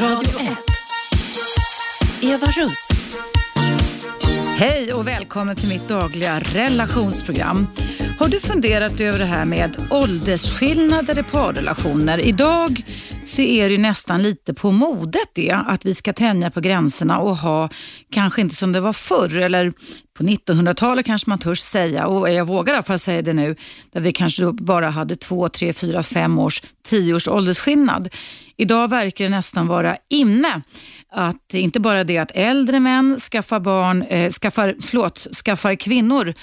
Radio 1. Eva Russ. Hej och välkommen till mitt dagliga relationsprogram. Har du funderat över det här med åldersskillnader i parrelationer? Idag så är det nästan lite på modet det, att vi ska tänja på gränserna och ha, kanske inte som det var förr, eller på 1900-talet kanske man törs säga, och jag vågar i alla fall säga det nu, där vi kanske bara hade två, tre, fyra, fem års, tio års åldersskillnad. Idag verkar det nästan vara inne att inte bara det att äldre män skaffar barn, eh, skaffar, förlåt, skaffar kvinnor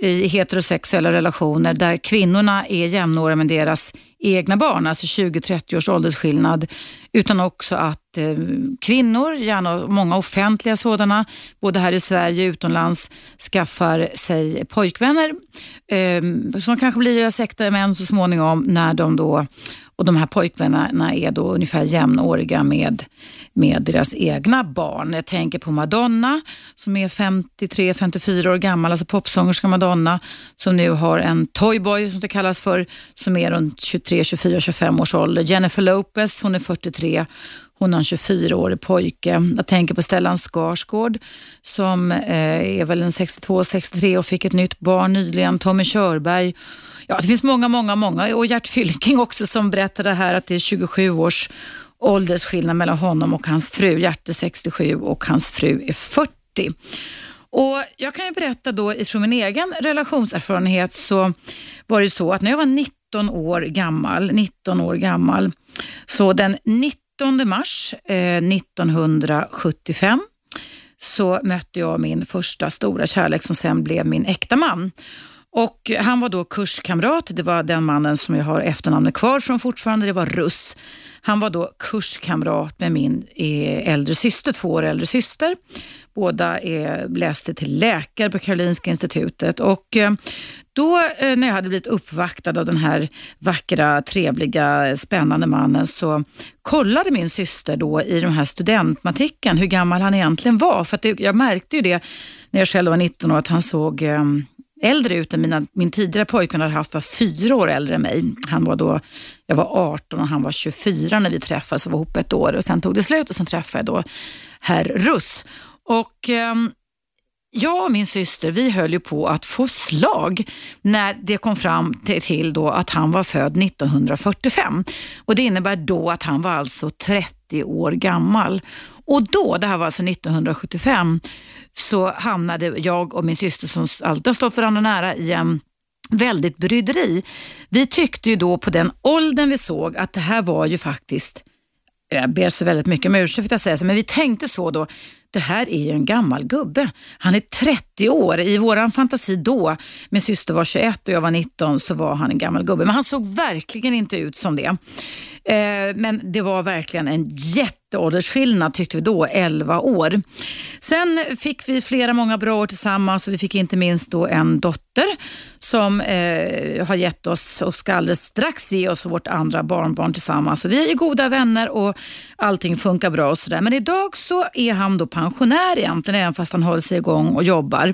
i heterosexuella relationer där kvinnorna är jämnåriga med deras egna barn, alltså 20-30 års åldersskillnad, utan också att eh, kvinnor, gärna många offentliga sådana, både här i Sverige och utomlands, skaffar sig pojkvänner eh, som kanske blir deras äkta män så småningom när de då och de här pojkvännerna är då ungefär jämnåriga med, med deras egna barn. Jag tänker på Madonna som är 53-54 år gammal, alltså popsångerska Madonna som nu har en toyboy som det kallas för, som är runt 23, 24, 25 års ålder. Jennifer Lopez, hon är 43 hon har en 24-årig pojke. Jag tänker på Stellan Skarsgård som eh, är väl en 62-63 och fick ett nytt barn nyligen. Tommy Körberg Ja, det finns många, många, många och Gert Fylking också som berättade här att det är 27 års åldersskillnad mellan honom och hans fru. Gert är 67 och hans fru är 40. Och Jag kan ju berätta då ifrån min egen relationserfarenhet så var det så att när jag var 19 år gammal, 19 år gammal så den 19 mars eh, 1975 så mötte jag min första stora kärlek som sen blev min äkta man. Och Han var då kurskamrat, det var den mannen som jag har efternamnet kvar från fortfarande, det var Russ. Han var då kurskamrat med min eh, äldre syster, två år äldre syster. Båda är, läste till läkare på Karolinska institutet och eh, då när jag hade blivit uppvaktad av den här vackra, trevliga, spännande mannen så kollade min syster då i den här studentmatrikeln hur gammal han egentligen var. För det, jag märkte ju det när jag själv var 19 år att han såg äldre ut än mina, min tidigare pojkvän hade haft var fyra år äldre än mig. Han var då, jag var 18 och han var 24 när vi träffades och var ihop ett år och sen tog det slut och sen träffade jag då herr Russ. Och eh, jag och min syster vi höll ju på att få slag när det kom fram till då att han var född 1945. Och Det innebär då att han var alltså 30 år gammal. Och då, det här var alltså 1975, så hamnade jag och min syster som alltid har stått varandra nära i en väldigt bryderi. Vi tyckte ju då på den åldern vi såg att det här var ju faktiskt jag ber så väldigt mycket om ursäkt för att jag säger men vi tänkte så då, det här är ju en gammal gubbe. Han är 30 år. I våran fantasi då, min syster var 21 och jag var 19, så var han en gammal gubbe. Men han såg verkligen inte ut som det. Eh, men det var verkligen en jätteåldersskillnad tyckte vi då, 11 år. Sen fick vi flera, många bra år tillsammans och vi fick inte minst då en dotter som eh, har gett oss och ska alldeles strax ge oss vårt andra barnbarn tillsammans. Så vi är goda vänner och allting funkar bra och sådär. Men idag så är han då pensionär egentligen, även fast han håller sig igång och jobbar.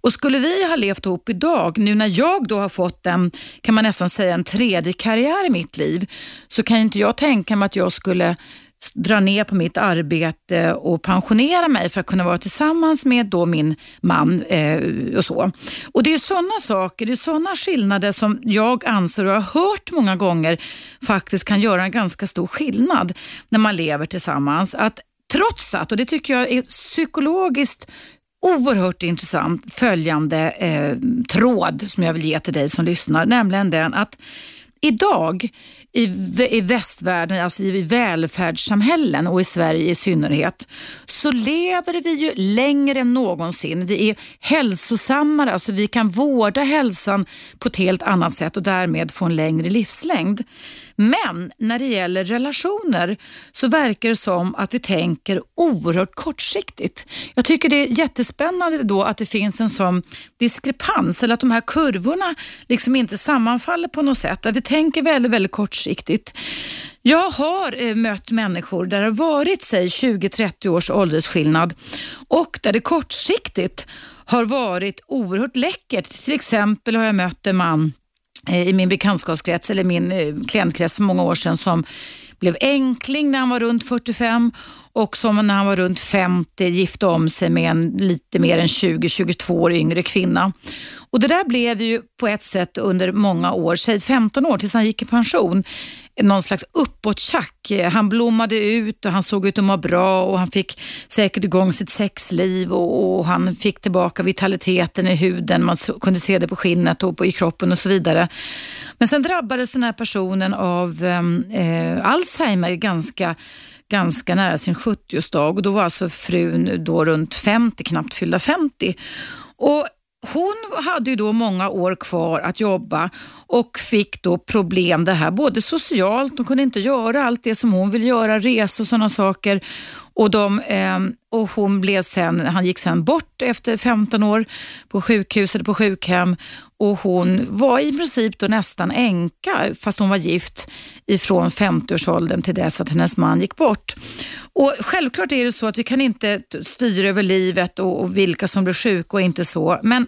Och skulle vi ha levt ihop idag, nu när jag då har fått en, kan man nästan säga en tredje karriär i mitt liv, så kan inte jag tänka mig att jag skulle dra ner på mitt arbete och pensionera mig för att kunna vara tillsammans med då min man eh, och så. Och Det är sådana saker, det är sådana skillnader som jag anser och har hört många gånger faktiskt kan göra en ganska stor skillnad när man lever tillsammans. Att trots att, och det tycker jag är psykologiskt oerhört intressant, följande eh, tråd som jag vill ge till dig som lyssnar, nämligen den att idag i, i västvärlden, alltså i välfärdssamhällen och i Sverige i synnerhet, så lever vi ju längre än någonsin. Vi är hälsosammare, alltså vi kan vårda hälsan på ett helt annat sätt och därmed få en längre livslängd. Men när det gäller relationer så verkar det som att vi tänker oerhört kortsiktigt. Jag tycker det är jättespännande då att det finns en sån diskrepans eller att de här kurvorna liksom inte sammanfaller på något sätt. Att vi tänker väldigt, väldigt kortsiktigt. Jag har eh, mött människor där det har varit säg 20-30 års åldersskillnad och där det kortsiktigt har varit oerhört läckert. Till exempel har jag mött en man eh, i min bekantskapskrets eller min eh, klientkrets för många år sedan som blev enkling när han var runt 45 och som när han var runt 50 gifte om sig med en lite mer än 20-22 år yngre kvinna. Och Det där blev ju på ett sätt under många år, säg 15 år tills han gick i pension, någon slags uppåttjack. Han blommade ut och han såg ut att må bra och han fick säkert igång sitt sexliv och, och han fick tillbaka vitaliteten i huden. Man kunde se det på skinnet och på, i kroppen och så vidare. Men sen drabbades den här personen av ehm, eh, Alzheimer ganska ganska nära sin 70-årsdag och då var alltså frun då runt 50, knappt fyllda 50. Och hon hade ju då många år kvar att jobba och fick då problem det här både socialt, hon kunde inte göra allt det som hon ville göra, resor och sådana saker. Och, de, eh, och hon blev sen, han gick sen bort efter 15 år på sjukhus eller på sjukhem och hon var i princip då nästan änka fast hon var gift ifrån 50-årsåldern till dess att hennes man gick bort. Och Självklart är det så att vi kan inte styra över livet och, och vilka som blir sjuka och inte så. Men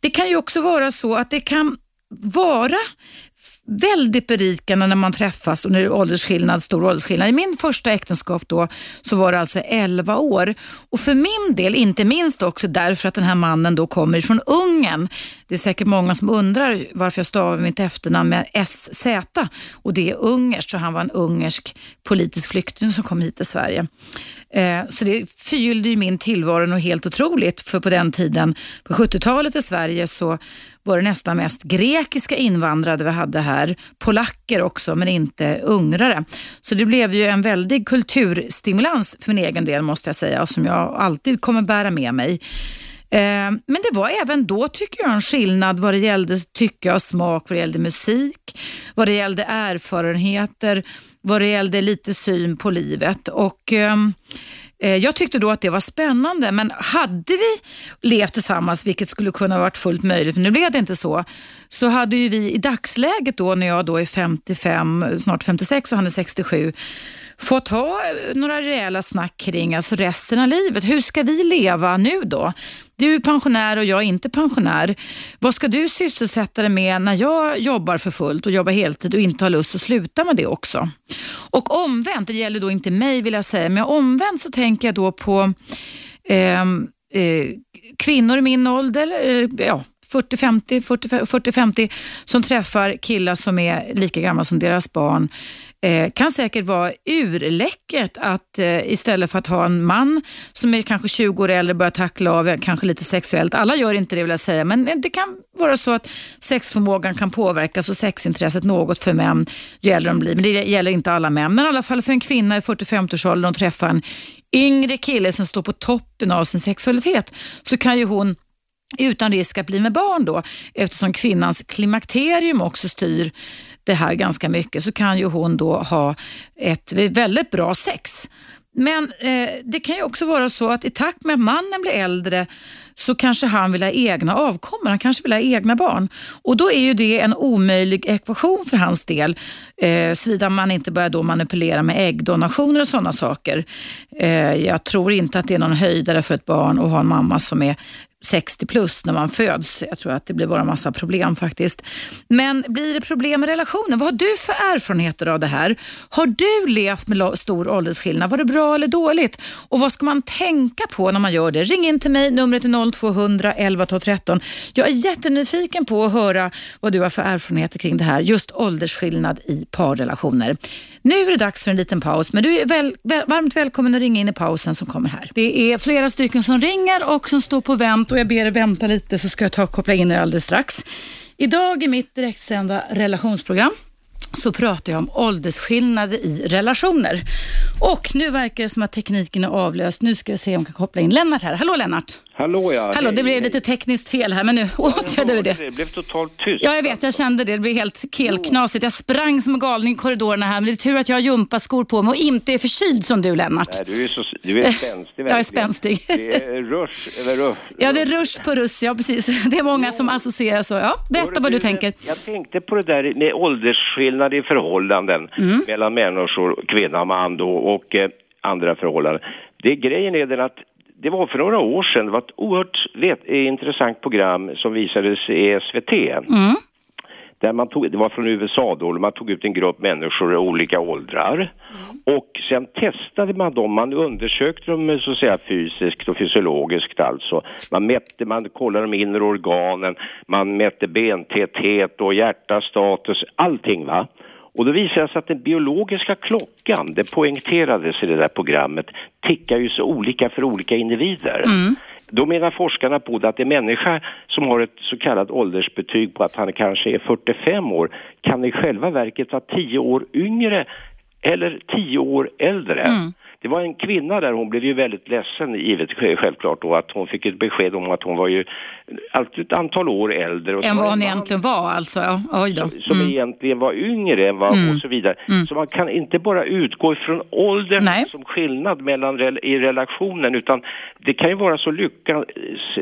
det kan ju också vara så att det kan vara väldigt berikande när man träffas och när det är åldersskillnad, stor åldersskillnad. I min första äktenskap då så var det alltså 11 år och för min del, inte minst också därför att den här mannen då kommer från Ungern. Det är säkert många som undrar varför jag stavar mitt efternamn med SZ och det är ungerskt så han var en ungersk politisk flykting som kom hit till Sverige. Eh, så det förgyllde ju min tillvaro något helt otroligt för på den tiden, på 70-talet i Sverige så var det nästan mest grekiska invandrare vi hade här. Polacker också, men inte ungrare. Så det blev ju en väldig kulturstimulans för min egen del måste jag säga och som jag alltid kommer bära med mig. Eh, men det var även då tycker jag en skillnad vad det gällde tycke och smak, vad det gällde musik, vad det gällde erfarenheter, vad det gällde lite syn på livet. Och Eh, Eh, jag tyckte då att det var spännande, men hade vi levt tillsammans, vilket skulle kunna varit fullt möjligt, men nu blev det inte så, så hade ju vi i dagsläget då, när jag då är 55, snart 56 och han är 67, fått ha eh, några rejäla snack kring alltså resten av livet. Hur ska vi leva nu då? Du är pensionär och jag är inte pensionär. Vad ska du sysselsätta dig med när jag jobbar för fullt och jobbar heltid och inte har lust att sluta med det också? Och omvänt, det gäller då inte mig vill jag säga, men omvänt så tänker jag då på eh, eh, kvinnor i min ålder, ja, 40-50 40, som träffar killar som är lika gamla som deras barn eh, kan säkert vara urläckert att eh, istället för att ha en man som är kanske 20 år äldre börja tackla av kanske lite sexuellt. Alla gör inte det vill jag säga, men det kan vara så att sexförmågan kan påverkas och sexintresset något för män ju äldre de blir. Men det gäller inte alla män. Men i alla fall för en kvinna i 40-50-årsåldern och träffar en yngre kille som står på toppen av sin sexualitet så kan ju hon utan risk att bli med barn då, eftersom kvinnans klimakterium också styr det här ganska mycket, så kan ju hon då ha ett väldigt bra sex. Men eh, det kan ju också vara så att i takt med att mannen blir äldre så kanske han vill ha egna avkommor, han kanske vill ha egna barn. Och då är ju det en omöjlig ekvation för hans del, eh, såvida man inte börjar då manipulera med äggdonationer och sådana saker. Eh, jag tror inte att det är någon höjdare för ett barn att ha en mamma som är 60 plus när man föds. Jag tror att det blir bara en massa problem faktiskt. Men blir det problem med relationen? Vad har du för erfarenheter av det här? Har du levt med stor åldersskillnad? Var det bra eller dåligt? Och vad ska man tänka på när man gör det? Ring in till mig, numret är 0200 11 13. Jag är jättenyfiken på att höra vad du har för erfarenheter kring det här, just åldersskillnad i parrelationer. Nu är det dags för en liten paus, men du är väl, varmt välkommen att ringa in i pausen som kommer här. Det är flera stycken som ringer och som står på vänt och jag ber er vänta lite så ska jag ta och koppla in er alldeles strax. Idag i mitt direktsända relationsprogram så pratar jag om åldersskillnader i relationer. Och nu verkar det som att tekniken är avlöst. Nu ska vi se om jag kan koppla in Lennart här. Hallå Lennart! Hallå ja. Hallå, det blev lite tekniskt fel här men nu åtgärdar vi det. Det blev totalt tyst. Ja, jag vet. Jag kände det. Det blev helt kelknasigt. Jag sprang som en galning i korridorerna här men det är tur att jag har gympaskor på mig och inte är förkyld som du Lennart. Nej, du är, så, du är spänstig verkligen. Jag är spänstig. Det är rush, eller rush. Ja, det är rush på russ. Ja, precis. Det är många som associerar så. Ja, berätta vad du tänker. Jag tänkte på det där med åldersskillnad i förhållanden mm. mellan människor, kvinna och man då och eh, andra förhållanden. Det grejen är den att det var för några år sedan, det var ett oerhört vet, intressant program som visades i SVT. Mm. där man tog, det var från USA då, man tog ut en grupp människor i olika åldrar mm. och sen testade man dem, man undersökte dem så att säga fysiskt och fysiologiskt alltså. Man mätte, man kollade de inre organen, man mätte bentäthet och hjärtastatus, allting va. Och då visade det sig att den biologiska klockan, det poängterades i det där programmet, tickar ju så olika för olika individer. Mm. Då menar forskarna på det att en människa som har ett så kallat åldersbetyg på att han kanske är 45 år kan i själva verket vara 10 år yngre eller 10 år äldre. Mm. Det var en kvinna där, hon blev ju väldigt ledsen givet självklart då att hon fick ett besked om att hon var ju ett antal år äldre. Och än vad hon egentligen var alltså? Oj då. Som, som mm. egentligen var yngre än vad mm. och så vidare. Mm. Så man kan inte bara utgå ifrån åldern Nej. som skillnad mellan i relationen utan det kan ju vara så lycka,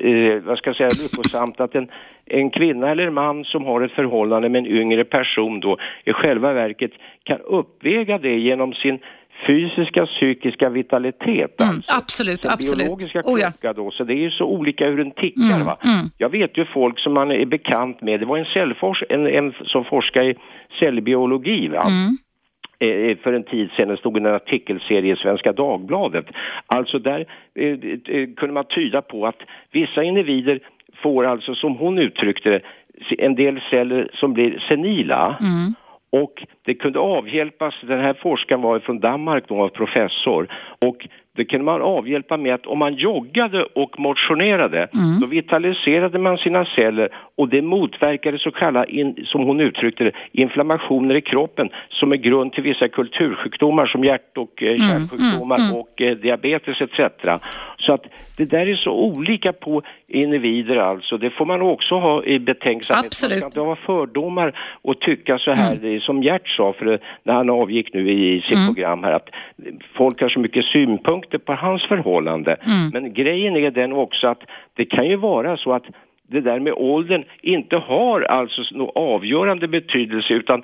eh, vad ska jag säga, lyckosamt att en, en kvinna eller man som har ett förhållande med en yngre person då i själva verket kan uppväga det genom sin fysiska, psykiska vitalitet. Mm, alltså. Absolut, den absolut. biologiska klocka oh, ja. då, så det är ju så olika hur den tickar. Mm, va? Mm. Jag vet ju folk som man är bekant med, det var en, cellfors en, en som forskar i cellbiologi va? Mm eh, eh, för en tid sedan stod en artikelserie i Svenska Dagbladet. Alltså där eh, eh, kunde man tyda på att vissa individer får alltså, som hon uttryckte det, en del celler som blir senila. Mm. Och det kunde avhjälpas, den här forskaren var från Danmark, då var professor, och det kunde man avhjälpa med att om man joggade och motionerade, mm. då vitaliserade man sina celler och det motverkade så kallade, som hon uttryckte det, inflammationer i kroppen som är grund till vissa kultursjukdomar som hjärt och eh, mm. kärlsjukdomar mm. och eh, diabetes etc. Så att det där är så olika på individer alltså. Det får man också ha i betänksamhet. Absolut. Man ska inte ha fördomar och tycka så här, mm. som Gert sa för när han avgick nu i sitt mm. program här, att folk har så mycket synpunkter på hans förhållande. Mm. Men grejen är den också att det kan ju vara så att det där med åldern inte har alltså någon avgörande betydelse utan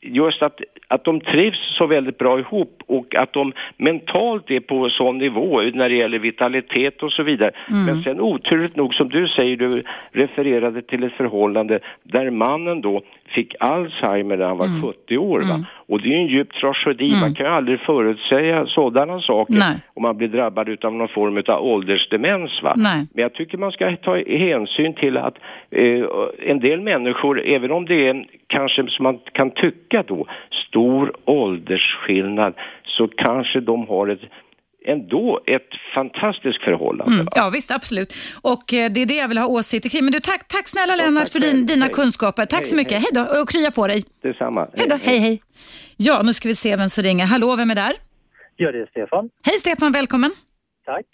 just att, att de trivs så väldigt bra ihop och att de mentalt är på sån nivå när det gäller vitalitet och så vidare. Mm. Men sen oturligt nog som du säger, du refererade till ett förhållande där mannen då fick Alzheimer när han var mm. 70 år. Va? Mm. Och det är ju en djup tragedi, mm. man kan ju aldrig förutsäga sådana saker Nej. om man blir drabbad av någon form av åldersdemens. Va? Men jag tycker man ska ta hänsyn till att eh, en del människor, även om det är kanske som man kan tycka då, stor åldersskillnad, så kanske de har ett ändå ett fantastiskt förhållande. Mm, ja visst, absolut. Och eh, det är det jag vill ha åsikter kring. Men du, tack, tack snälla Lennart för din, dina hej. kunskaper. Tack hej, så mycket. Hej då och krya på dig. Detsamma. Hej då, hej hej. Ja, nu ska vi se vem som ringer. Hallå, vem är där? Ja, det är Stefan. Hej Stefan, välkommen. Tack.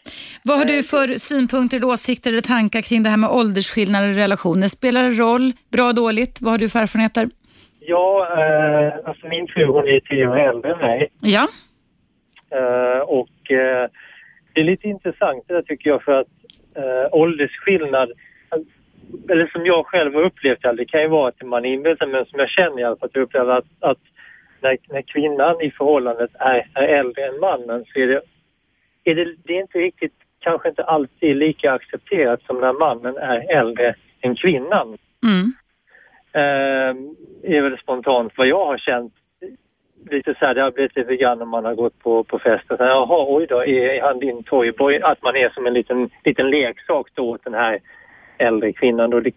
Vad har du för synpunkter, åsikter eller tankar kring det här med åldersskillnader i relationer? Spelar det roll? Bra, dåligt? Vad har du för erfarenheter? Ja, eh, alltså min fru hon är tio år äldre än mig. Ja. Eh, och eh, det är lite intressant det där tycker jag för att eh, åldersskillnad eller som jag själv har upplevt det, det kan ju vara att man inbillar men som jag känner i alla fall att jag upplever att, att när, när kvinnan i förhållandet är, är äldre än mannen så är det, är det, det är inte riktigt, kanske inte alltid lika accepterat som när mannen är äldre än kvinnan. Mm. Eh, är väl spontant vad jag har känt lite så här, det har blivit lite grann om man har gått på, på fest och så här, jaha, oj då, är han din toyboy? Att man är som en liten, liten leksak då åt den här äldre kvinnan. Och det,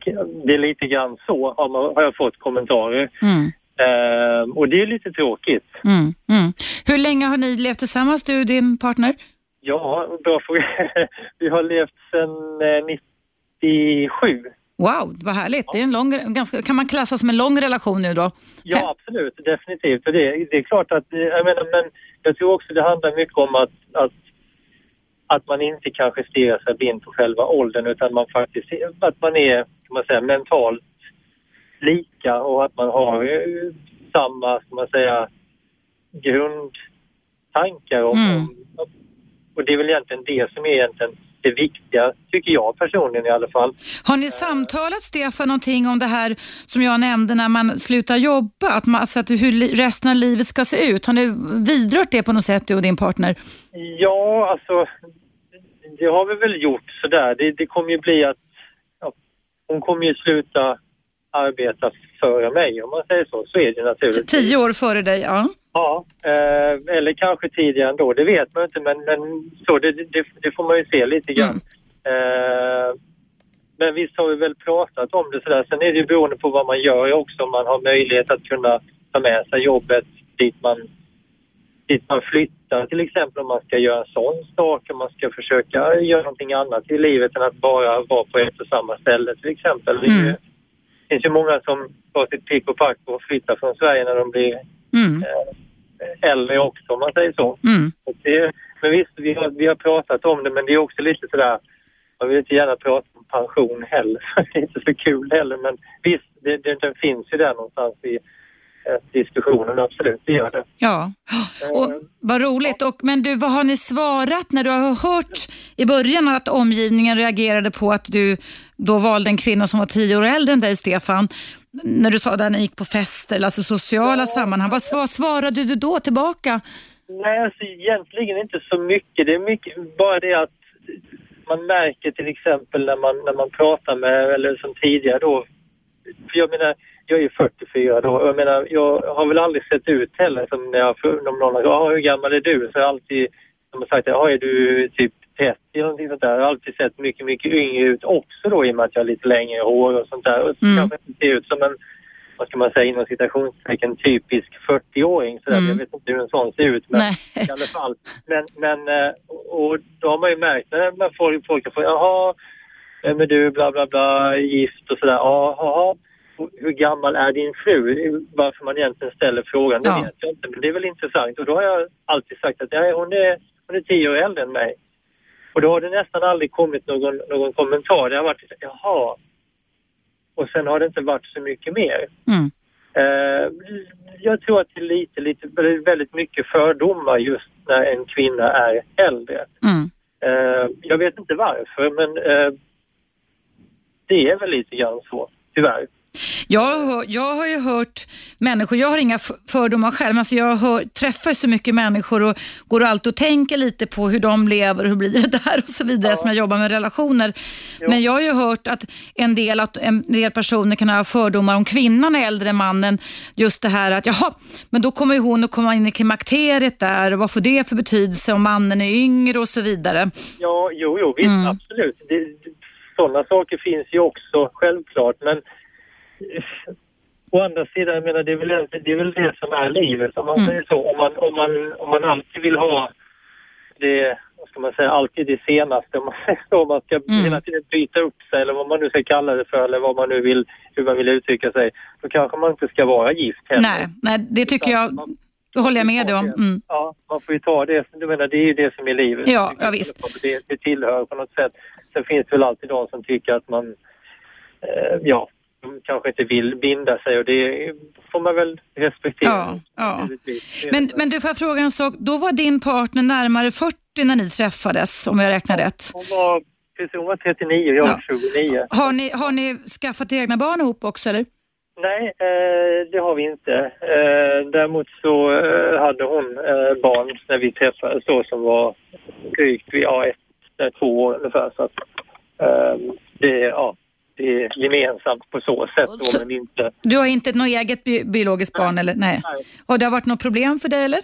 det är lite grann så har, man, har jag fått kommentarer. Mm. Uh, och det är lite tråkigt. Mm, mm. Hur länge har ni levt tillsammans, du och din partner? Ja, bra fråga. Vi har levt sedan eh, 97. Wow, vad härligt. Det är en lång, ganska, kan man klassa som en lång relation nu då? Ja, absolut. Definitivt. det, det är klart att, jag menar, men jag tror också det handlar mycket om att, att, att man inte kanske stirrar sig blind på själva åldern utan man faktiskt, att man är, kan man säga, mentalt lika och att man har eh, samma, ska man säga, grundtankar om, mm. och det är väl egentligen det som är egentligen det viktiga, tycker jag personligen i alla fall. Har ni samtalat, Stefan, någonting om det här som jag nämnde när man slutar jobba? Att man, alltså att hur resten av livet ska se ut? Har ni vidrört det på något sätt, du och din partner? Ja, alltså det har vi väl gjort sådär. Det, det kommer ju bli att ja, hon kommer ju sluta arbetat före mig om man säger så. Så är det naturligtvis. Tio år före dig, ja. Ja, eh, eller kanske tidigare ändå, det vet man inte men, men så det, det, det får man ju se lite grann. Eh, men visst har vi väl pratat om det sådär. Sen är det ju beroende på vad man gör också om man har möjlighet att kunna ta med sig jobbet dit man, dit man flyttar till exempel om man ska göra en sån sak, om man ska försöka göra någonting annat i livet än att bara vara på ett och samma ställe till exempel. Mm. det finns ju många som tar sitt pick och pack och flyttar från Sverige när de blir Mm. eh, äldre också om man säger så. Mm. Det, men visst, vi har, vi har pratat om det men det är också lite sådär, man vill inte gärna prata om pension heller, det är inte så kul heller men visst, det, det, den finns ju där någonstans i eh, diskussionen, absolut, det gör det. Ja, och, vad roligt. Och, men du, vad har ni svarat när du har hört i början att omgivningen reagerade på att du då valde en kvinna som var tio år äldre än dig, Stefan? När du sa när ni gick på fester, alltså sociala sammanhang. Vad sva- svarade du då tillbaka? Nej, alltså egentligen inte så mycket. Det är mycket bara det att man märker till exempel när man, när man pratar med, eller som tidigare då, för jag menar, jag är ju 44 då och jag menar, jag har väl aldrig sett ut heller som när jag, om någon har ja, hur gammal är du? Så har jag alltid, de har sagt, ja är du typ 30 eller någonting sånt där. Jag har alltid sett mycket, mycket yngre ut också då i och med att jag har lite längre hår och sånt där. Och Mm. kanske inte ser ut som en, vad ska man säga inom citationstecken, typisk 40-åring sådär. Mm. Jag vet inte hur en sån ser ut men Nej. i alla fall. Men, men eh, och då har man ju märkt när folk, folk har fått, jaha, vem är du, bla bla bla, gift och sådär. Ja, Jaha, hur gammal är din fru? Varför man egentligen ställer frågan, det Ja. vet jag inte. Men det är väl intressant. Och då har jag alltid sagt att ja, hon, är, hon är tio år äldre än mig. Och då har det nästan aldrig kommit någon, någon kommentar. Det har varit så, jaha. Och sen har det inte varit så mycket mer. Mm. Eh, jag tror att det är lite, lite, väldigt mycket fördomar just när en kvinna är äldre. Mm. Eh, jag vet inte varför men eh, det är väl lite grann så, tyvärr. Jag, hör- jag har ju hört människor, jag har inga fördomar själv, men alltså jag hör, träffar så mycket människor och går alltid och tänker lite på hur de lever och hur blir det där och så vidare som jag jobbar med relationer. Men jag har ju hört att en del, att en del personer kan ha fördomar om kvinnan är äldre än mannen. Just det här att jaha, men då kommer ju hon att komma in i klimakteriet där och vad får det för betydelse om mannen är yngre och så vidare. Ja, jo, jo, visst, Mm. absolut. Det, sådana saker finns ju också, självklart. Men å andra sidan, jag menar, det är väl det, det, är väl det som är livet, om man Mm. säger så. Om man, om, man, om man alltid vill ha det, vad ska man säga, alltid det senaste, om man om man ska Mm. hela tiden byta upp sig eller vad man nu ska kalla det för, eller vad man nu vill, hur man vill uttrycka sig, då kanske man inte ska vara gift heller. Nej, nej, det tycker jag, det håller jag med dig om. Mm. Ja, man får ju ta det. Du menar, det är ju det som är livet. Ja, ja, visst. Det, det tillhör på något sätt. Sen finns det väl alltid de som tycker att man, eh, ja, de kanske inte vill binda sig och det får man väl respektera. Ja, ja. Men, men du, får jag fråga en sak? Då var din partner närmare 40 när ni träffades, om jag räknar rätt. Hon var, precis, hon var 39 jag Ja. var 29. Har ni, har ni skaffat egna barn ihop också, eller? Nej, eh, det har vi inte. Eh, däremot så eh, hade hon barn när vi träffades då som var drygt ett, eh, två år ungefär. Så att, det, ja, är gemensamt på så sätt Så- men inte... Du har inte något eget bi biologiskt barn, eller? Nej. Nej. Har det varit något problem för dig, eller?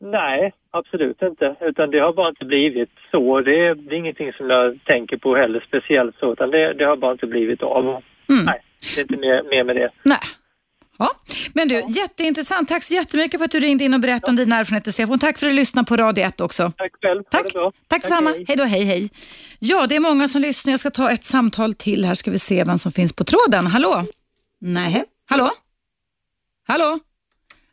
Nej, absolut inte. Utan det har bara inte blivit så. Det är, det är ingenting som jag tänker på heller speciellt så, utan det, det har bara inte blivit av. Mm. Nej, det är inte mer, mer med det. Nej. Ja. Men du, jätteintressant. Tack så jättemycket för att du ringde in och berättade om dina erfarenheter, Stefan. Tack för att du lyssnade på Radio 1 också. Tack själv. Tack. bra. Tack detsamma. hej. Hej då, hej hej. Ja, det är många som lyssnar. Jag ska ta ett samtal till här. Ska vi se vem som finns på tråden. Hallå? Nej. Hallå? Hallå?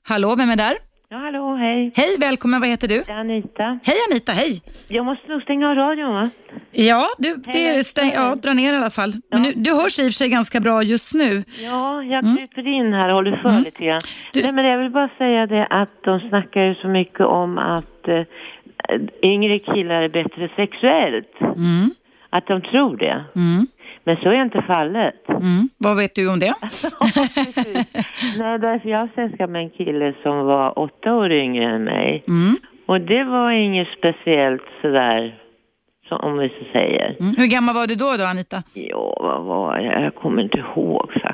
Hallå, vem är där? Ja, hallå, hej. Hej, välkommen. Vad heter du? Det är Anita. Hej Anita, hej. Jag måste nog stänga av radion, va? Ja, du, det Hej, är stäng, ja, dra ner i alla fall. Men nu, du hörs i och för sig ganska bra just nu. Ja, jag kryper in här och håller för lite grann. Mm. Du- Nej, men jag vill bara säga det att de snackar ju så mycket om att eh, yngre killar är bättre sexuellt. Mm. Att de tror det. Mm. Men så är inte fallet. Mm. Vad vet du om det? Nej, därför jag sällskap med en kille som var åtta år yngre än mig. Mm. Och det var inget speciellt sådär, som om vi så säger. Mm. Hur gammal var du då, då Anita? Ja, vad var jag? Jag kommer inte ihåg faktiskt.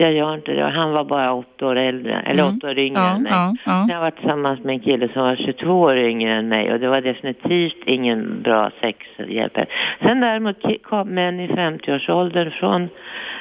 Jag gör inte det. Han var bara åtta år äldre, eller Mm. åtta år yngre Ja, än mig. ja, ja. Jag var tillsammans med en kille som var 22 år yngre än mig och det var definitivt ingen bra sexhjälp. Sen däremot kom män i 50-årsåldern från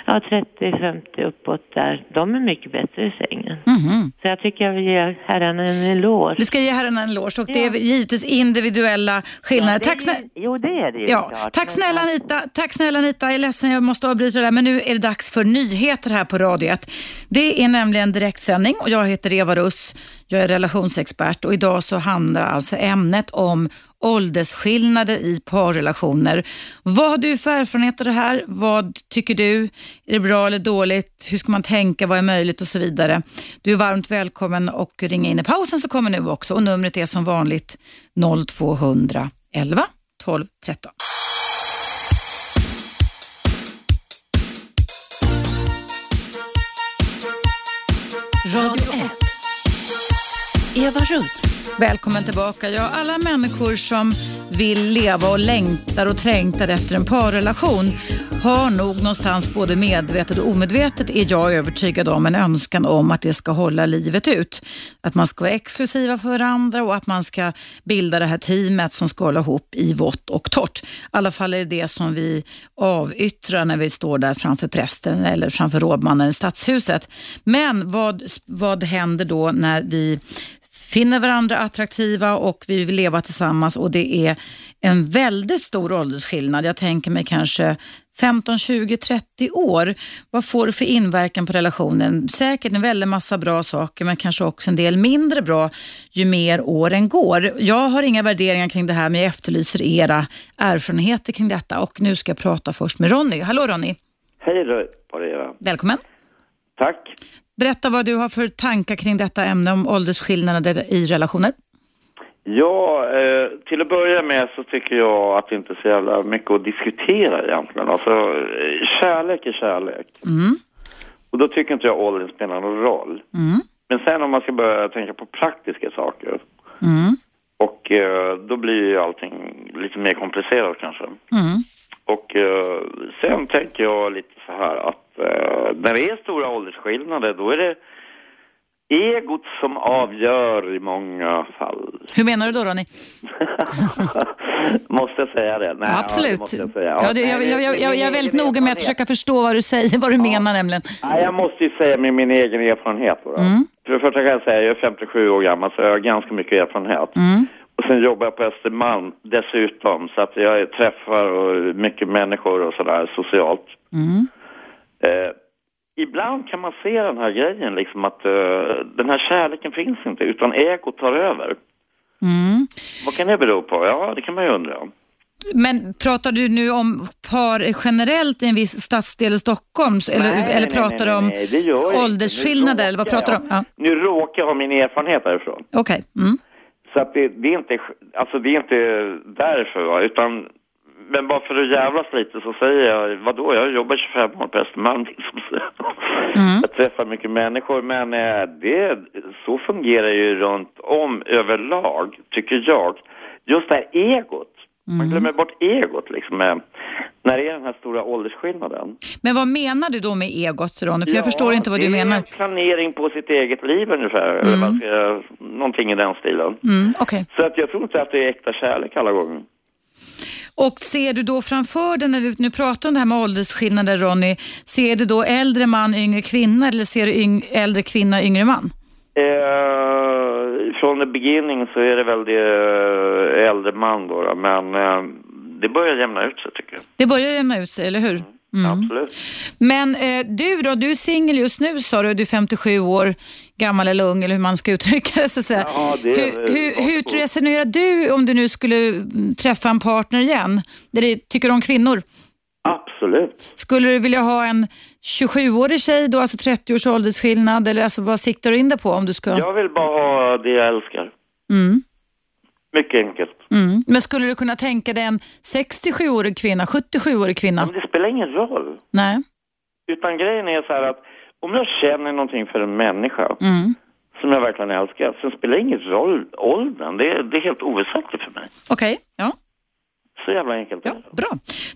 ja, 30-50 uppåt där, de är mycket bättre i sängen. Mhm. Så jag tycker jag vill ge herrarna en eloge. Vi ska ge herrarna en eloge och det är givetvis individuella skillnader. Tack, är snä- ju- Jo, det är det ju Ja, klart. tack snälla Anita. Tack snälla Anita. Jag är ledsen, jag måste avbryta det där, men nu är det dags för nyheter här på Radio 1. Det är nämligen direktsändning och jag heter Eva Russ. Jag är relationsexpert och idag så handlar alltså ämnet om åldersskillnader i parrelationer. Vad har du för erfarenhet av det här? Vad tycker du? Är det bra eller dåligt? Hur ska man tänka? Vad är möjligt och så vidare. Du är varmt välkommen och ringa in i pausen som kommer nu också och numret är som vanligt 0211 12 13. Radio 1. Eva Russ. Välkommen tillbaka. Ja, alla människor som vill leva och längtar och trängtar efter en parrelation har nog någonstans både medvetet och omedvetet är jag övertygad om en önskan om att det ska hålla livet ut. Att man ska vara exklusiva för varandra och att man ska bilda det här teamet som ska hålla ihop i vått och torrt. I alla fall är det det som vi avyttrar när vi står där framför prästen eller framför rådmannen i stadshuset. Men vad, vad händer då när vi finner varandra attraktiva och vi vill leva tillsammans och det är en väldigt stor åldersskillnad. Jag tänker mig kanske 15, 20, 30 år. Vad får det för inverkan på relationen? Säkert en väldig massa bra saker men kanske också en del mindre bra ju mer åren går. Jag har inga värderingar kring det här men jag efterlyser era erfarenheter kring detta och nu ska jag prata först med Ronny. Hallå Ronny, Hej på Eva. välkommen. Tack. Berätta vad du har för tankar kring detta ämne om åldersskillnader i relationer. Ja, eh, till att börja med så tycker jag att det inte är så jävla mycket att diskutera egentligen. Alltså, eh, kärlek är kärlek. Mm. Och då tycker inte jag åldern spelar någon roll. Mm. Men sen om man ska börja tänka på praktiska saker. Mm. Och eh, då blir ju allting lite mer komplicerat kanske. Mm. Och eh, sen tänker jag lite så här att när det är stora åldersskillnader då är det egot som avgör i många fall. Hur menar du då Ronny? måste jag säga det? Nej, Ja, Ja, absolut. det jag. Ja, det, är väldigt noga med att försöka förstå vad du säger, vad du menar nämligen. Nej, jag måste ju säga med min egen erfarenhet. Då. Mm. För det första kan jag säga, jag är 57 år gammal så jag har ganska mycket erfarenhet. Mm. Och sen jobbar jag på Östermalm dessutom så att jag träffar mycket människor och sådär socialt. Mm. Eh, ibland kan man se den här grejen liksom att eh, den här kärleken finns inte utan ego tar över. Mm. Vad kan det bero på? Ja, det kan man ju undra. Men pratar du nu om par generellt i en viss stadsdel i Stockholm? Eller, Nej, eller nej, pratar du om åldersskillnader? Eller vad pratar du om? Ja. Nu råkar jag ha min erfarenhet därifrån. Okej. Mm. Så att det, det, är inte, alltså det är inte därför, va? utan men bara för att jävlas lite så säger jag, vadå, jag jobbar 25 år på Östermalm. Liksom. Mm. Jag träffar mycket människor, men eh, det, så fungerar ju runt om överlag, tycker jag. Just det här egot. Mm. Man glömmer bort egot liksom, eh, när det är den här stora åldersskillnaden. Men vad menar du då med egot Ronny? För jag förstår inte vad du det menar. är planering på sitt eget liv ungefär, eller vad ska jag, någonting i den stilen. Mm, Okej. Så att jag tror inte att det är äkta kärlek alla gånger. Och ser du då framför dig, när vi nu pratar om det här med åldersskillnader Ronny, ser du då äldre man, yngre kvinna eller ser du yng äldre kvinna, yngre man? Eh, från beginning så är det väl det eh, äldre man då, då men eh, det börjar jämna ut sig tycker jag. Det börjar jämna ut sig, eller hur? Mm. Absolut. Men eh, du då, du är singel just nu sa du, du är 57 år gammal eller ung eller hur man ska uttrycka det så att säga. Ja, det hur, hur, hur resonerar du om du nu skulle träffa en partner igen? Eller tycker du om kvinnor? Absolut. Skulle du vilja ha en 27-årig tjej då, alltså 30 års åldersskillnad eller alltså, vad siktar du in dig på om du ska? Jag vill bara ha det jag älskar. Mm. Mycket enkelt. Mm. Men skulle du kunna tänka dig en 67-årig kvinna, 77-årig kvinna? Men det spelar ingen roll. Nej. Utan grejen är så här att om jag känner någonting för en människa Mm. som jag verkligen älskar, så spelar det ingen roll åldern. Det är, det är helt oväsentligt för mig. Okej, ja. Så Så jävla enkelt. Ja, bra.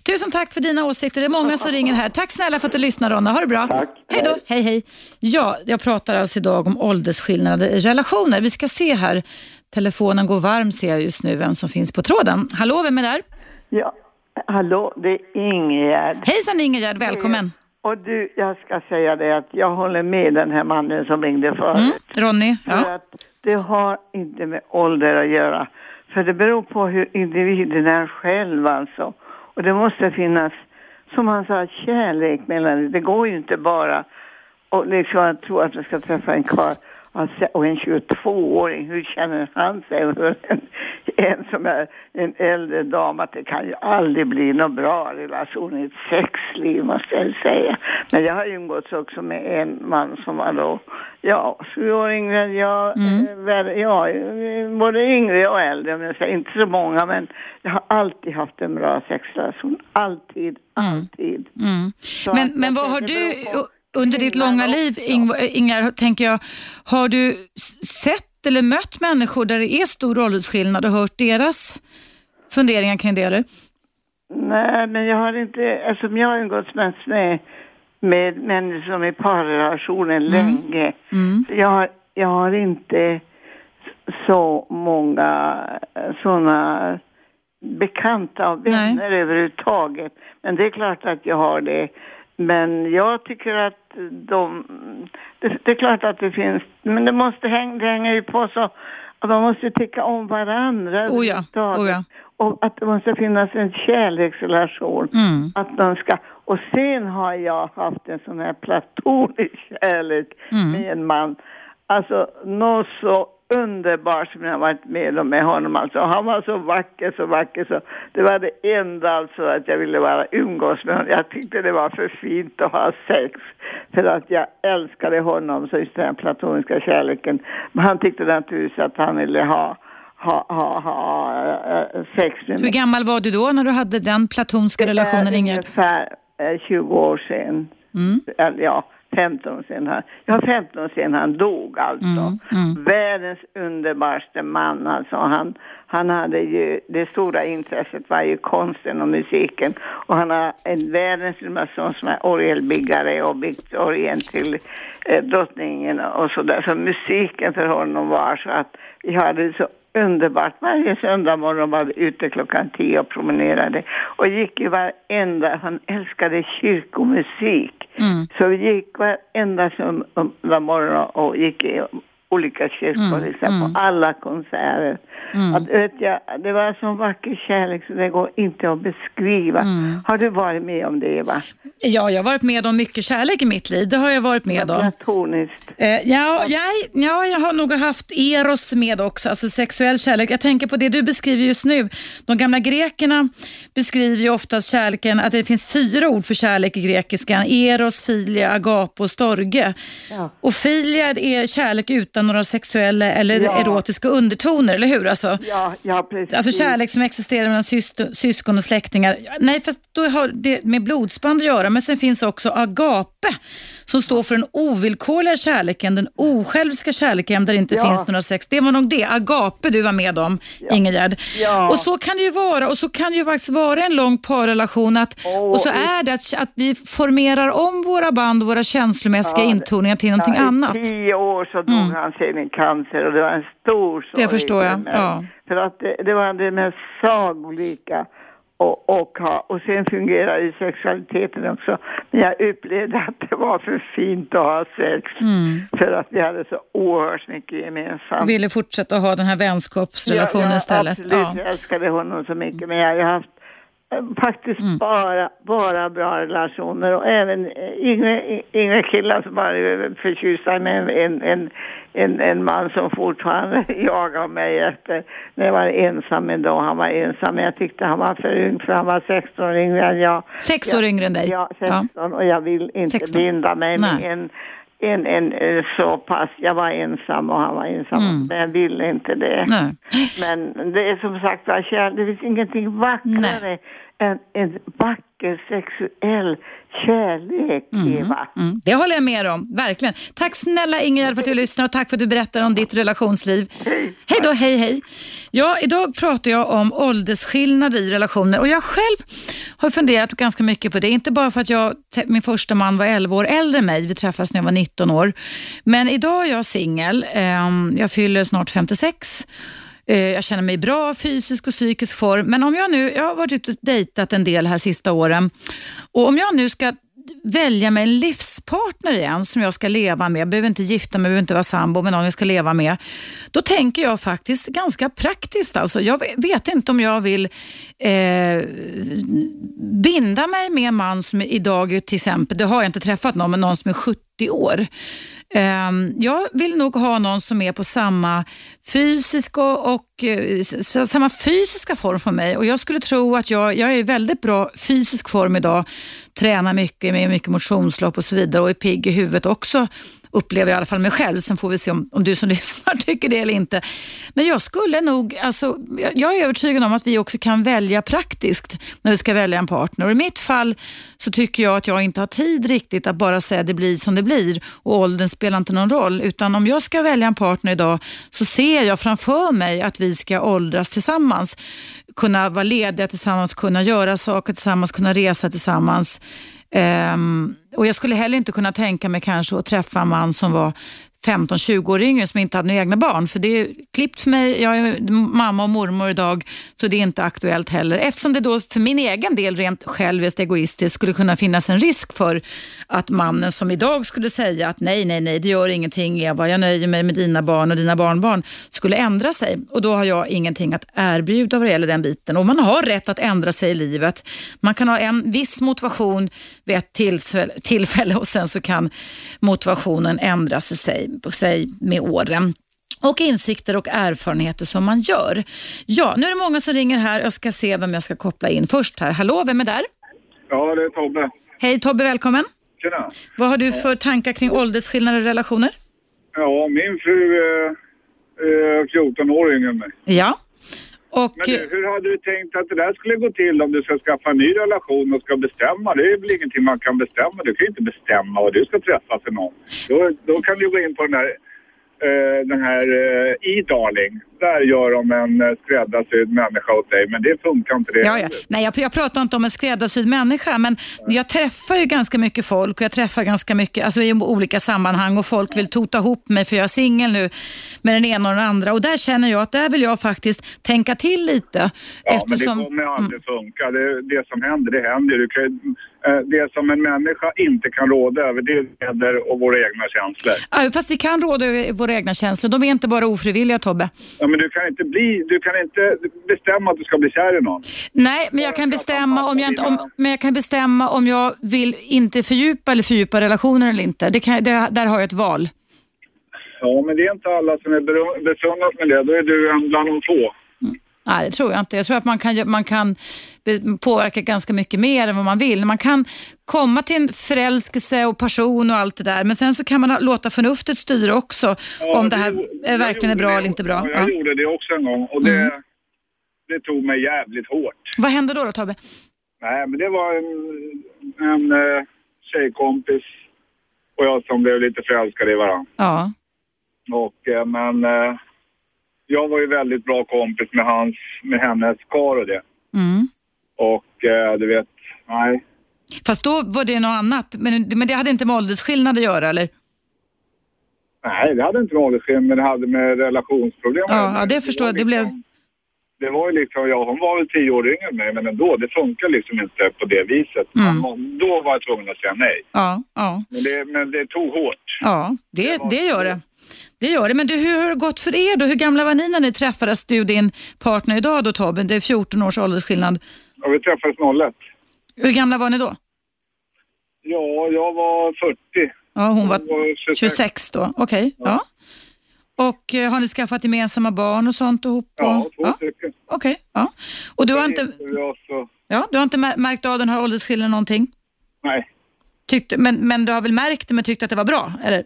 Tusen tack för dina åsikter. Det är många som ringer här. Tack snälla för att du lyssnar Ronna. Ha det bra. Tack. Hej då. Hej, hej. Ja, jag pratar alltså idag om åldersskillnader i relationer. Vi ska se här. Telefonen går varm ser jag just nu vem som finns på tråden. Hallå, vem är där? Ja, hallå, det är Ingegärd. Hejsan Ingegärd, välkommen. Och du, jag ska säga det att jag håller med den här mannen som ringde förut. Mm. Ronny? För Ja. att det har inte med ålder att göra. För det beror på hur individen är själv alltså. Och det måste finnas, som han sa, kärlek mellan det. går ju inte bara och liksom att tro att man ska träffa en karl och en 22-åring, hur känner han sig? En, en som är en äldre dam, att det kan ju aldrig bli någon bra relation i ett sexliv måste jag säga. Men jag har ju umgåtts också med en man som var då, ja, sju år yngre än jag, eh, väl- ja, eh, både yngre och äldre, men jag säger inte så många, men jag har alltid haft en bra sexrelation. Alltid, alltid. Mm. Så Men, men vad har du på under ditt långa liv, Ing- Ingar, tänker jag, har du sett eller mött människor där det är stor åldersskillnad och hört deras funderingar kring det? Eller? Nej, men jag har inte, eftersom jag har umgåtts mest med, med människor som är i parrelationer länge. Mm. Så jag, har, jag har inte så många sådana bekanta och vänner överhuvudtaget. Men det är klart att jag har det. Men jag tycker att de... Det, det är klart att det finns... Men det måste hänga, det hänger ju på så... Att man måste tycka om varandra. Oh ja, oh ja. Och att det måste finnas en kärleksrelation. Mm. Att de ska... Och sen har jag haft en sån här platonisk kärlek Mm. med en man. Alltså något så underbart som jag varit med om med honom. Alltså, han var så vacker, så vacker. Så det var det enda alltså att jag ville bara umgås med honom. Jag tyckte det var för fint att ha sex. För att jag älskade honom, så just den platoniska kärleken. Men han tyckte naturligtvis att han ville ha ha, ha, ha eh, sex med Hur gammal var du då när du hade den platonska relationen, Ingegärd? ungefär eh, 20 år sedan. Mm. Ja, 15 år sedan. Han, ja, 15 år sedan han dog alltså. Mm, mm. Världens underbaraste man alltså. Han, han hade ju, det stora intresset var ju konsten och musiken. Och han har en världens son som är orgelbyggare och byggt orgeln till eh, drottningen och sådär. Så musiken för honom var så att vi hade så underbart. Varje söndag morgon var vi ute klockan tio och promenerade. Och gick i varenda, han älskade kyrkomusik. Mm. Så vi gick varenda söndag morgon och gick i olika kyrkor, Mm, liksom, mm. på alla konserter. Mm. Att, vet jag, det var en sån vacker kärlek så det går inte att beskriva. Mm. Har du varit med om det, Eva? Ja, jag har varit med om mycket kärlek i mitt liv. Det har jag varit med om. Platoniskt. Eh, ja, jag, ja, jag har nog haft eros med också, alltså sexuell kärlek. Jag tänker på det du beskriver just nu. De gamla grekerna beskriver ju oftast kärleken, att det finns fyra ord för kärlek i grekiskan. Eros, filia, agape och storge. Ja. Och filia är kärlek utan några sexuella eller Ja. erotiska undertoner, eller hur? Alltså, Ja, ja, precis. Alltså kärlek som existerar mellan syskon och släktingar. Nej, fast då har det med blodsband att göra. Men sen finns också agape som står för den ovillkorliga kärleken, den osjälviska kärleken där det inte Ja. finns några sex. Det var nog det, agape du var med om, Ingegärd. Ja. Och så kan det ju vara. Och så kan det ju faktiskt vara en lång parrelation. Att, Åh, och så är det att, att vi formerar om våra band och våra känslomässiga Ja, intoningar till någonting ja, annat. I tio år så dog Mm. han sen i cancer och det var en stor sorg. Det förstår jag, ja. För att det, det var det mest sagolika och, och, ha, och sen fungerar ju sexualiteten också. Men jag upplevde att det var för fint att ha sex. Mm. För att vi hade så oerhört mycket gemensamt. Ville fortsätta ha den här vänskapsrelationen ja, istället. Absolut, jag älskade honom så mycket. Men jag har haft eh, faktiskt Mm. bara, bara bra relationer och även eh, yngre, yngre killar som var eh, förtjusta med en, en, en, en man som fortfarande jagar mig efter när jag var ensam en dag. Han var ensam men jag tyckte han var för ung för han var 16 år yngre än jag. Sex år yngre än dig? Ja, 16 och jag vill inte 16. binda mig med Nej. en en, en, eh, så pass, jag var ensam och han var ensam, Mm. men jag ville inte det. Nej. Men det är som sagt var det finns ingenting vackrare en, en vacker sexuell kärlek, Eva. Mm, det håller jag med om, verkligen. Tack snälla Ingrid för att du lyssnar och tack för att du berättar om ditt relationsliv. Hej då, hej hej. Ja, idag pratar jag om åldersskillnader i relationer och jag själv har funderat ganska mycket på det. Inte bara för att jag, min första man var 11 år äldre än mig, vi träffades när jag var 19 år. Men idag är jag singel, Ehm, jag fyller snart 56 Eh, Eh, jag känner mig bra fysisk och psykisk form. Men om jag nu, jag har varit ute och dejtat en del här sista åren och om jag nu ska välja mig en livspartner igen som jag ska leva med, jag behöver inte gifta mig, behöver inte vara sambo, med någon jag ska leva med. Då tänker jag faktiskt ganska praktiskt. Alltså, jag vet inte om jag vill eh, binda mig med en man som idag till exempel, det har jag inte träffat någon, men någon som är 70 år. Ehm, jag vill nog ha någon som är på samma fysiska och, eh, samma fysiska form för mig. Och Jag skulle tro att jag, jag är i väldigt bra fysisk form idag. Tränar mycket med mycket motionslopp och så vidare och är pigg i huvudet också upplever jag i alla fall mig själv. Sen får vi se om, om du som lyssnar tycker det eller inte. Men jag skulle nog, alltså, jag, är övertygad om att vi också kan välja praktiskt när vi ska välja en partner. Och I mitt fall så tycker jag att jag inte har tid riktigt att bara säga det blir som det blir och åldern spelar inte någon roll. Utan om jag ska välja en partner idag så ser jag framför mig att vi ska åldras tillsammans. Kunna vara lediga tillsammans, kunna göra saker tillsammans, kunna resa tillsammans. Um, och Jag skulle heller inte kunna tänka mig kanske att träffa en man som var 15-20 år yngre som inte hade några egna barn. För det är klippt för mig, jag är mamma och mormor idag, så det är inte aktuellt heller. Eftersom det då för min egen del rent själviskt egoistiskt skulle kunna finnas en risk för att mannen som idag skulle säga att nej, nej, nej, det gör ingenting Eva, jag nöjer mig med dina barn och dina barnbarn, skulle ändra sig. Och då har jag ingenting att erbjuda vad det gäller den biten. Och man har rätt att ändra sig i livet. Man kan ha en viss motivation vid ett tillfälle, och sen så kan motivationen ändras i sig, sig med åren och insikter och erfarenheter som man gör. Ja, nu är det många som ringer här. Jag ska se vem jag ska koppla in först här. Hallå, vem är där? Ja, det är Tobbe. Hej Tobbe, välkommen. Tjena. Vad har du för tankar kring åldersskillnader i relationer? Ja, min fru är, är 14 år yngre än mig. Ja. Och, Men du, hur hade du tänkt att det där skulle gå till om du ska skaffa en ny relation och ska bestämma? Det är väl ingenting man kan bestämma. Du kan ju inte bestämma vad du ska träffa för någon. Då, då kan du gå in på den här, den här eh, e-darling. Där gör de en eh, skräddarsydd människa åt dig. Men det funkar inte det Ja, ja. Nej, jag, jag pratar inte om en skräddarsydd människa, men jag träffar ju ganska mycket folk och jag träffar ganska mycket alltså i olika sammanhang och folk vill tota ihop mig för jag är singel nu med den ena och den andra och där känner jag att där vill jag faktiskt tänka till lite. Ja, eftersom, men det kommer aldrig funka. Det, det som händer, det händer. Du kan, eh, det som en människa inte kan råda över, det är leder och våra egna känslor. Ja, fast vi kan råda över våra egna känslor. De är inte bara ofrivilliga Tobbe. Ja, men du kan inte bli, du kan inte bestämma att du ska bli kär i någon. Nej, men jag kan bestämma om jag, inte, om, men jag kan bestämma om jag vill inte fördjupa eller fördjupa relationer eller inte. Det kan, det, där har jag ett val. Ja, men det är inte alla som är besunnat med det. Då är du en bland de få. Nej, det tror jag inte. Jag tror att man kan, man kan påverka ganska mycket mer än vad man vill. Man kan komma till en förälskelse och passion och allt det där, men sen så kan man låta förnuftet styra också Ja, om det här är verkligen är bra det- eller inte bra. Ja, jag Ja. gjorde det också en gång och det, Mm. det tog mig jävligt hårt. Vad hände då, då Tobbe? Nej, men det var en, en eh, tjejkompis och jag som blev lite förälskade i varandra. Ja. Och, eh, men eh, jag var ju väldigt bra kompis med hans, med hennes kar och det. Mm. Och eh, du vet, nej. Fast då var det något annat, men, men det hade inte med åldersskillnad att göra eller? Nej, det hade inte med åldersskillnad, men det hade med relationsproblem Ja, ja det förstår jag. Det blev... Det var ju liksom, ja hon var väl tio år yngre än mig, men ändå, det funkar liksom inte på det viset. Mm. Man- Då var jag tvungen att säga nej. Ja, ja. Men det, men det tog hårt. Ja, det, det gör det. Det gör det. Men du, hur har det gått för er då? Hur gamla var ni när ni träffades, du och din partner idag då Tobbe? Det är 14 års åldersskillnad. Och vi träffades 01. Hur gamla var ni då? Ja, jag var 40. Ja, hhon var Hon var 26. 26 då. Okej, ja. Och eh, har ni skaffat gemensamma barn och sånt ihop? Ja, två stycken. Okej, ja. Och du har, inte, Ja, ja, du har inte mär- märkt av den här åldersskillnaden någonting? nej. Tyckte, men, men du har väl märkt det men tyckt att det var bra, eller?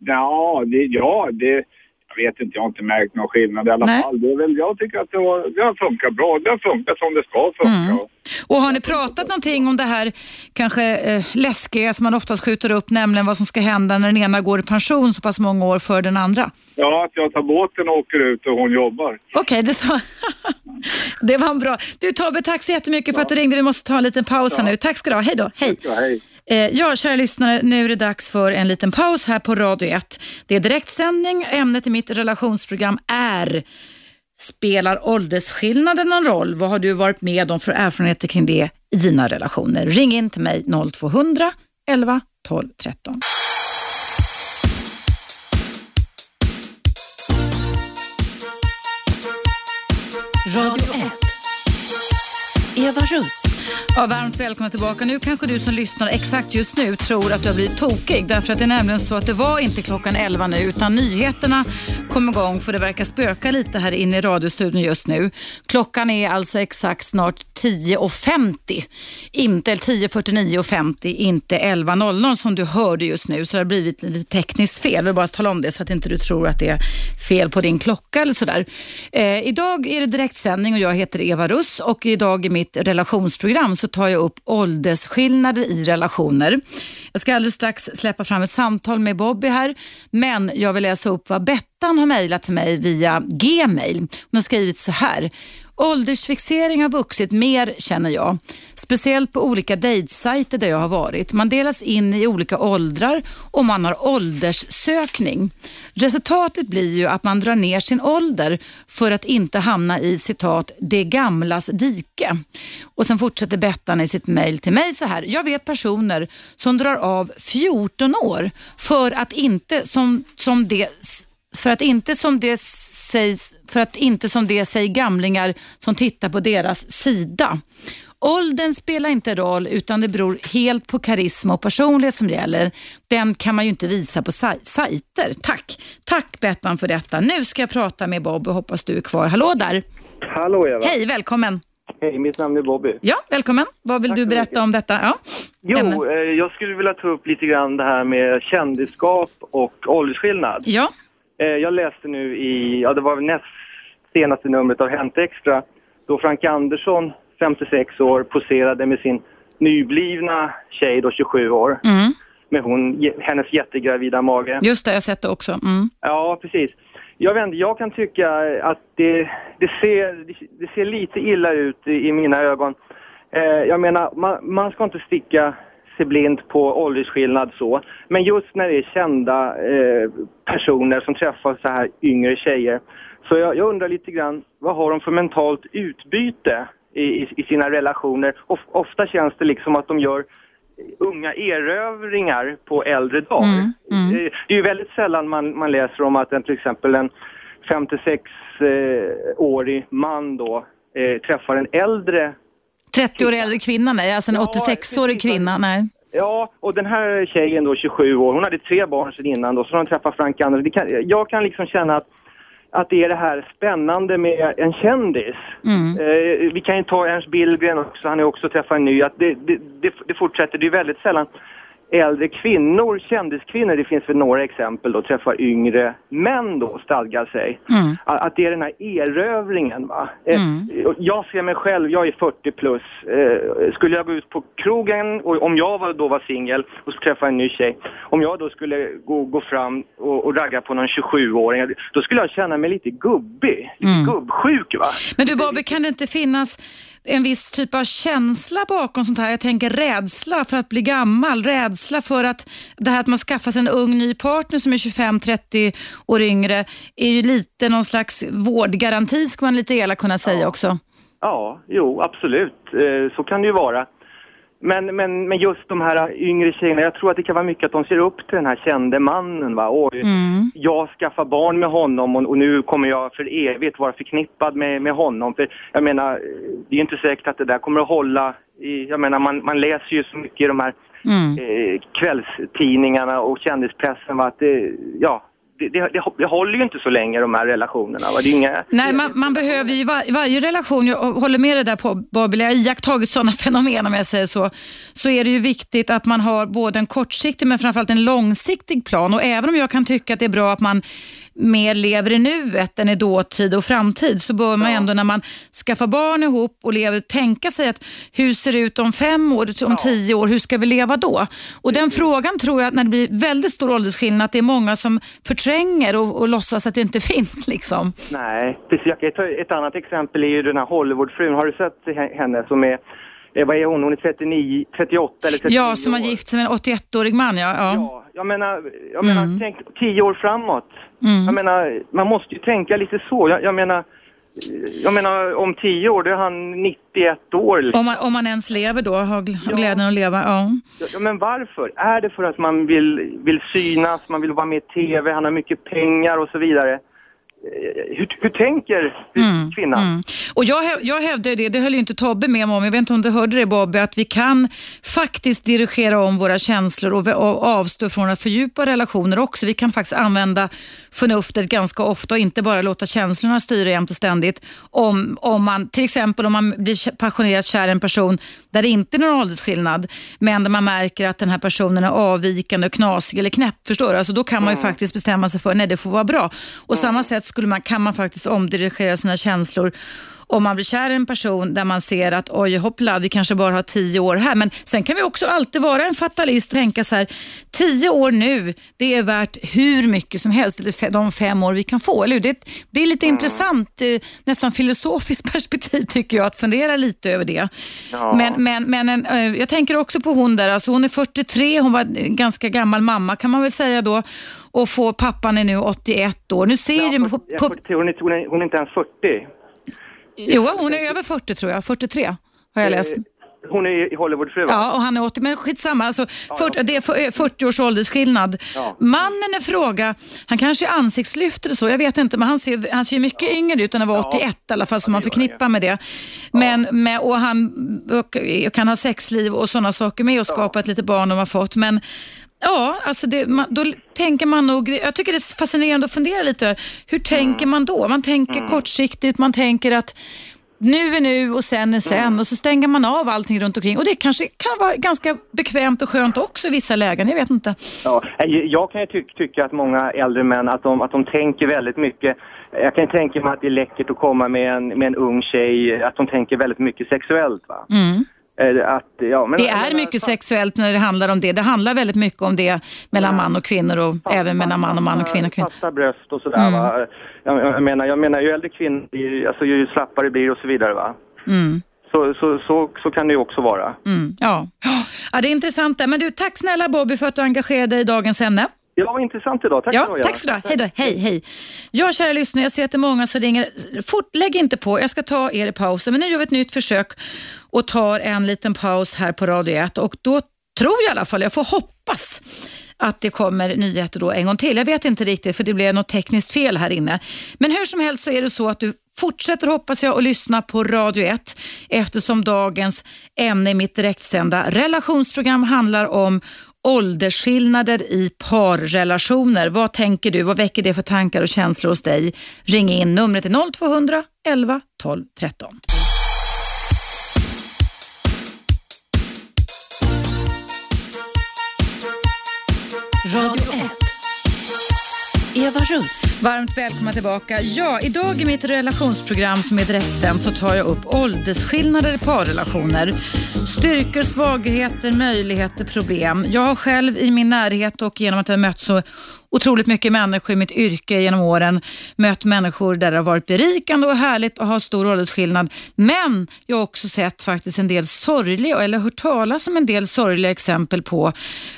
Ja, det, ja det, Jag vet inte, jag har inte märkt någon skillnad i alla Nej. fall. Det är väl, jag tycker att det, var, det har funkat bra. Det har funkat som det ska funka. Mm. Och har ni pratat någonting om det här kanske eh, läskiga som man oftast skjuter upp, nämligen vad som ska hända när den ena går i pension så pass många år för den andra? Ja, att jag tar båten och åker ut och hon jobbar. Okej, det, så. det var en bra. Du Tobbe, tack så jättemycket för att du ringde. Vi måste ta en liten paus här nu. Tack ska du ha. Hej då. Hej. Ja, hej. Eh, ja, kära lyssnare, nu är det dags för en liten paus här på Radio 1. Det är direktsändning. Ämnet i mitt relationsprogram är Spelar åldersskillnaden någon roll? Vad har du varit med om för erfarenheter kring det i dina relationer? Ring in till mig 0200 11 12 13. Radio 1. Eva Russ. Ja, varmt välkomna tillbaka. Nu kanske du som lyssnar exakt just nu tror att du har blivit tokig. Därför att det är nämligen så att det var inte klockan 11 nu utan nyheterna kom igång för det verkar spöka lite här inne i radiostudion just nu. Klockan är alltså exakt snart 10.50. Inte 10.49.50, inte 11.00 som du hörde just nu. Så det har blivit lite tekniskt fel. Jag vill bara tala om det så att inte du tror att det är fel på din klocka eller sådär. Eh, idag är det direktsändning och jag heter Eva Russ och idag är mitt relationsprogram så tar jag upp åldersskillnader i relationer. Jag ska alldeles strax släppa fram ett samtal med Bobby här, men jag vill läsa upp vad Bettan har mejlat till mig via Gmail. Hon har skrivit så här. Åldersfixering har vuxit mer känner jag. Speciellt på olika dejtsajter där jag har varit. Man delas in i olika åldrar och man har ålderssökning. Resultatet blir ju att man drar ner sin ålder för att inte hamna i citat det gamlas dike. Och sen fortsätter Bettan i sitt mejl till mig så här. Jag vet personer som drar av 14 år för att inte som, som det för att inte som det sägs, för att inte som det säger gamlingar som tittar på deras sida. Åldern spelar inte roll utan det beror helt på karisma och personlighet som gäller. Den kan man ju inte visa på saj- sajter. Tack! Tack Bettan för detta. Nu ska jag prata med Bob och hoppas du är kvar. Hallå där! Hallå Eva. Hej, välkommen! Hej, mitt namn är Bobby. Ja, välkommen. Vad vill Tack du berätta om detta? Ja. Jo, eh, jag skulle vilja ta upp lite grann det här med kändisskap och åldersskillnad. Ja, Eh, jag läste nu i, ja det var näst senaste numret av Hänt Extra, då Frank Andersson, 56 år, poserade med sin nyblivna tjej då 27 år. mm. Med hon, hennes jättegravida mage. just det, jag har sett det också. Mm. Ja, precis. Jag, vet, inte, jag kan tycka att det, det, ser, det ser lite illa ut i, i mina ögon. Eh, jag menar, man, man ska inte sticka sig blind på åldersskillnad så. Men just när det är kända eh, personer som träffar så här yngre tjejer. Så jag, jag undrar lite grann, vad har de för mentalt utbyte i, i, sina relationer? Of, ofta känns det liksom att de gör unga erövringar på äldre dagar. Mm, mm. Eh, Det är ju väldigt sällan man, man läser om att en, till exempel en 56-årig man då eh, träffar en äldre 30 år äldre kvinna, nej. Alltså en Ja, 86-årig precis. kvinna, nej. Ja, och den här tjejen då, 27 år, hon hade tre barn sedan innan då, så de träffade Frank Andersson. Kan, jag kan liksom känna att, att det är det här spännande med en kändis. Mm. Eh, vi kan ju ta Ernst Billgren också, han har också träffat en ny. Att det, det, det, det fortsätter, det är väldigt sällan äldre kvinnor, kändiskvinnor, det finns väl några exempel då, träffar yngre män då, stadgar sig. Mm. Att det är den här erövringen va. Eh, Mm. Jag ser mig själv, jag är 40 plus. Eh, skulle jag gå ut på krogen, och om jag var, då var singel och skulle träffa en ny tjej. Om jag då skulle gå, gå fram och, och ragga på någon 27-åring, då skulle jag känna mig lite gubbig. Lite Mm. gubbsjuk va. Men du Bobby, kan det inte finnas en viss typ av känsla bakom sånt här? Jag tänker rädsla för att bli gammal, rädsla för att det här att man skaffar sig en ung ny partner som är 25-30 år yngre är ju lite någon slags vårdgaranti skulle man lite elakt kunna säga också. Ja, jo, absolut. Eh, så kan det ju vara. Men, men, men just de här yngre tjejerna, jag tror att det kan vara mycket att de ser upp till den här kände mannen. Va? Oj, Mm. jag skaffar barn med honom och, och nu kommer jag för evigt vara förknippad med, med honom. För jag menar, det är ju inte säkert att det där kommer att hålla. I, jag menar, man, man läser ju så mycket i de här Mm. eh, kvällstidningarna och kändispressen. Va? Att det, ja, det, det, det, håller ju inte så länge de här relationerna. Va? Det är inga, Nej, man, man behöver ju var, i varje relation, jag håller med dig där på Babel, jag har iakttagit sådana fenomen om jag säger så, så är det ju viktigt att man har både en kortsiktig men framförallt en långsiktig plan och även om jag kan tycka att det är bra att man mer lever i nuet än i dåtid och framtid så bör man ändå när man skaffar barn ihop och lever tänka sig att hur ser det ut om fem år, om tio år, hur ska vi leva då? Och den frågan tror jag att när det blir väldigt stor åldersskillnad att det är många som förtränger och, och låtsas att det inte finns liksom. Nej, precis. Jag kan ta ett annat exempel är ju den här Hollywoodfrun. Har du sett he- henne som är, eh, vad är hon, hon är 39, 38 eller 39 Ja, som har gift sig med en 81-årig man. Ja, ja. Ja, jag menar, jag menar Mm. tänk tio år framåt. Jag menar, man måste ju tänka lite så. Jag, jag menar, jag menar om tio år, då är han 91 år. Liksom. Om, man, om man ens lever då, har gl- har glädjen att leva. Ja. Ja, men varför? Är det för att man vill, vill synas, man vill vara med i TV, han har mycket pengar och så vidare? Eh, Hur, hur tänker kvinnan? Mm. Och jag, jag hävdar det, det höll inte Tobbe med mig om, jag vet inte om du hörde det Bobby, att vi kan faktiskt dirigera om våra känslor och, och avstå från att fördjupa relationer också. Vi kan faktiskt använda förnuftet ganska ofta och inte bara låta känslorna styra jämt och ständigt. Om, om man, till exempel om man blir passionerat kär i en person där det inte är någon åldersskillnad, men där man märker att den här personen är avvikande, och knasig eller knäpp, förstår du? Alltså då kan man ju faktiskt bestämma sig för, nej det får vara bra. Och samma sätt skulle man, kan man faktiskt omdirigera sina känslor om man blir kär i en person där man ser att oj hoppla, vi kanske bara har tio år här. Men sen kan vi också alltid vara en fatalist och tänka så här, tio år nu, det är värt hur mycket som helst, eller de fem år vi kan få. Eller hur? Det, det är lite intressant, eh, nästan filosofiskt perspektiv tycker jag, att fundera lite över det. Ja. Men, men, men en, eh, jag tänker också på hon där, alltså hon är 43, hon var ganska gammal mamma kan man väl säga då. Och får, pappan är nu 81 år. Nu ser du på, Ja, på, 43, hon, är, hon, är, hon är inte ens 40. Jo, hon är över 40 tror jag. 43 har jag läst. Eh, Hon är i Hollywoodfru va? Ja, och han är 80, men skitsamma. Alltså, 40, det är för- 40 års åldersskillnad. Ja. Mannen i fråga, han kanske är ansiktslyft eller så, jag vet inte, men han ser, han ser mycket yngre ut än att vara 81 i alla fall, som man förknippar med det. Men, med, och han och, kan ha sexliv och sådana saker med och skapa ett litet barn de har fått. Men Ja, alltså det, man, då tänker man nog, jag tycker det är fascinerande att fundera lite över, hur tänker man då? Man tänker kortsiktigt, man tänker att nu är nu och sen är sen och så stänger man av allting runt omkring och det kanske kan vara ganska bekvämt och skönt också i vissa lägen, jag vet inte. Ja, eh, jag kan ju ty- tycka att många äldre män, att de, att de tänker väldigt mycket. Jag kan tänka mig att det är läckert att komma med en, med en ung tjej, att de tänker väldigt mycket sexuellt. Va? Eh, Att, ja, men. Det är mycket sexuellt när det handlar om det. Det handlar väldigt mycket om det mellan man och kvinnor och även mellan man och man och kvinna och kvinna. Fasta bröst och sådär Mm. va. Jag, jag, menar, jag menar, ju äldre kvinnor blir, alltså ju slappare blir och så vidare va. Mm. Så, så, så, så kan det ju också vara. Mm, ja. ja, det är intressant. där. Men du, tack snälla Bobby för att du engagerade dig i dagens ämne. Ja, vad intressant idag. Tack Ja, ha, tack ska du. Hej då. Hej, hej. Ja, kära lyssnare, jag ser att det är många som ringer. Fort, lägg inte på, jag ska ta er i pausen. Men nu gör vi ett nytt försök och tar en liten paus här på Radio 1 och då tror jag i alla fall, jag får hoppas att det kommer nyheter då en gång till. Jag vet inte riktigt för det blev något tekniskt fel här inne. Men hur som helst så är det så att du fortsätter hoppas jag att lyssna på Radio 1 eftersom dagens ämne i mitt direktsända relationsprogram handlar om åldersskillnader i parrelationer. Vad tänker du? Vad väcker det för tankar och känslor hos dig? Ring in. Numret är 0200 11 12 13. Radio Eva Russ. Varmt välkomna tillbaka. Ja, idag i mitt relationsprogram som är direktsänt så tar jag upp åldersskillnader i parrelationer. Styrkor, svagheter, möjligheter, problem. Jag har själv i min närhet och genom att jag mött så otroligt mycket människor i mitt yrke genom åren mött människor där det har varit berikande och härligt och har stor åldersskillnad. Men jag har också sett faktiskt en del sorgliga, eller hört talas om en del sorgliga exempel på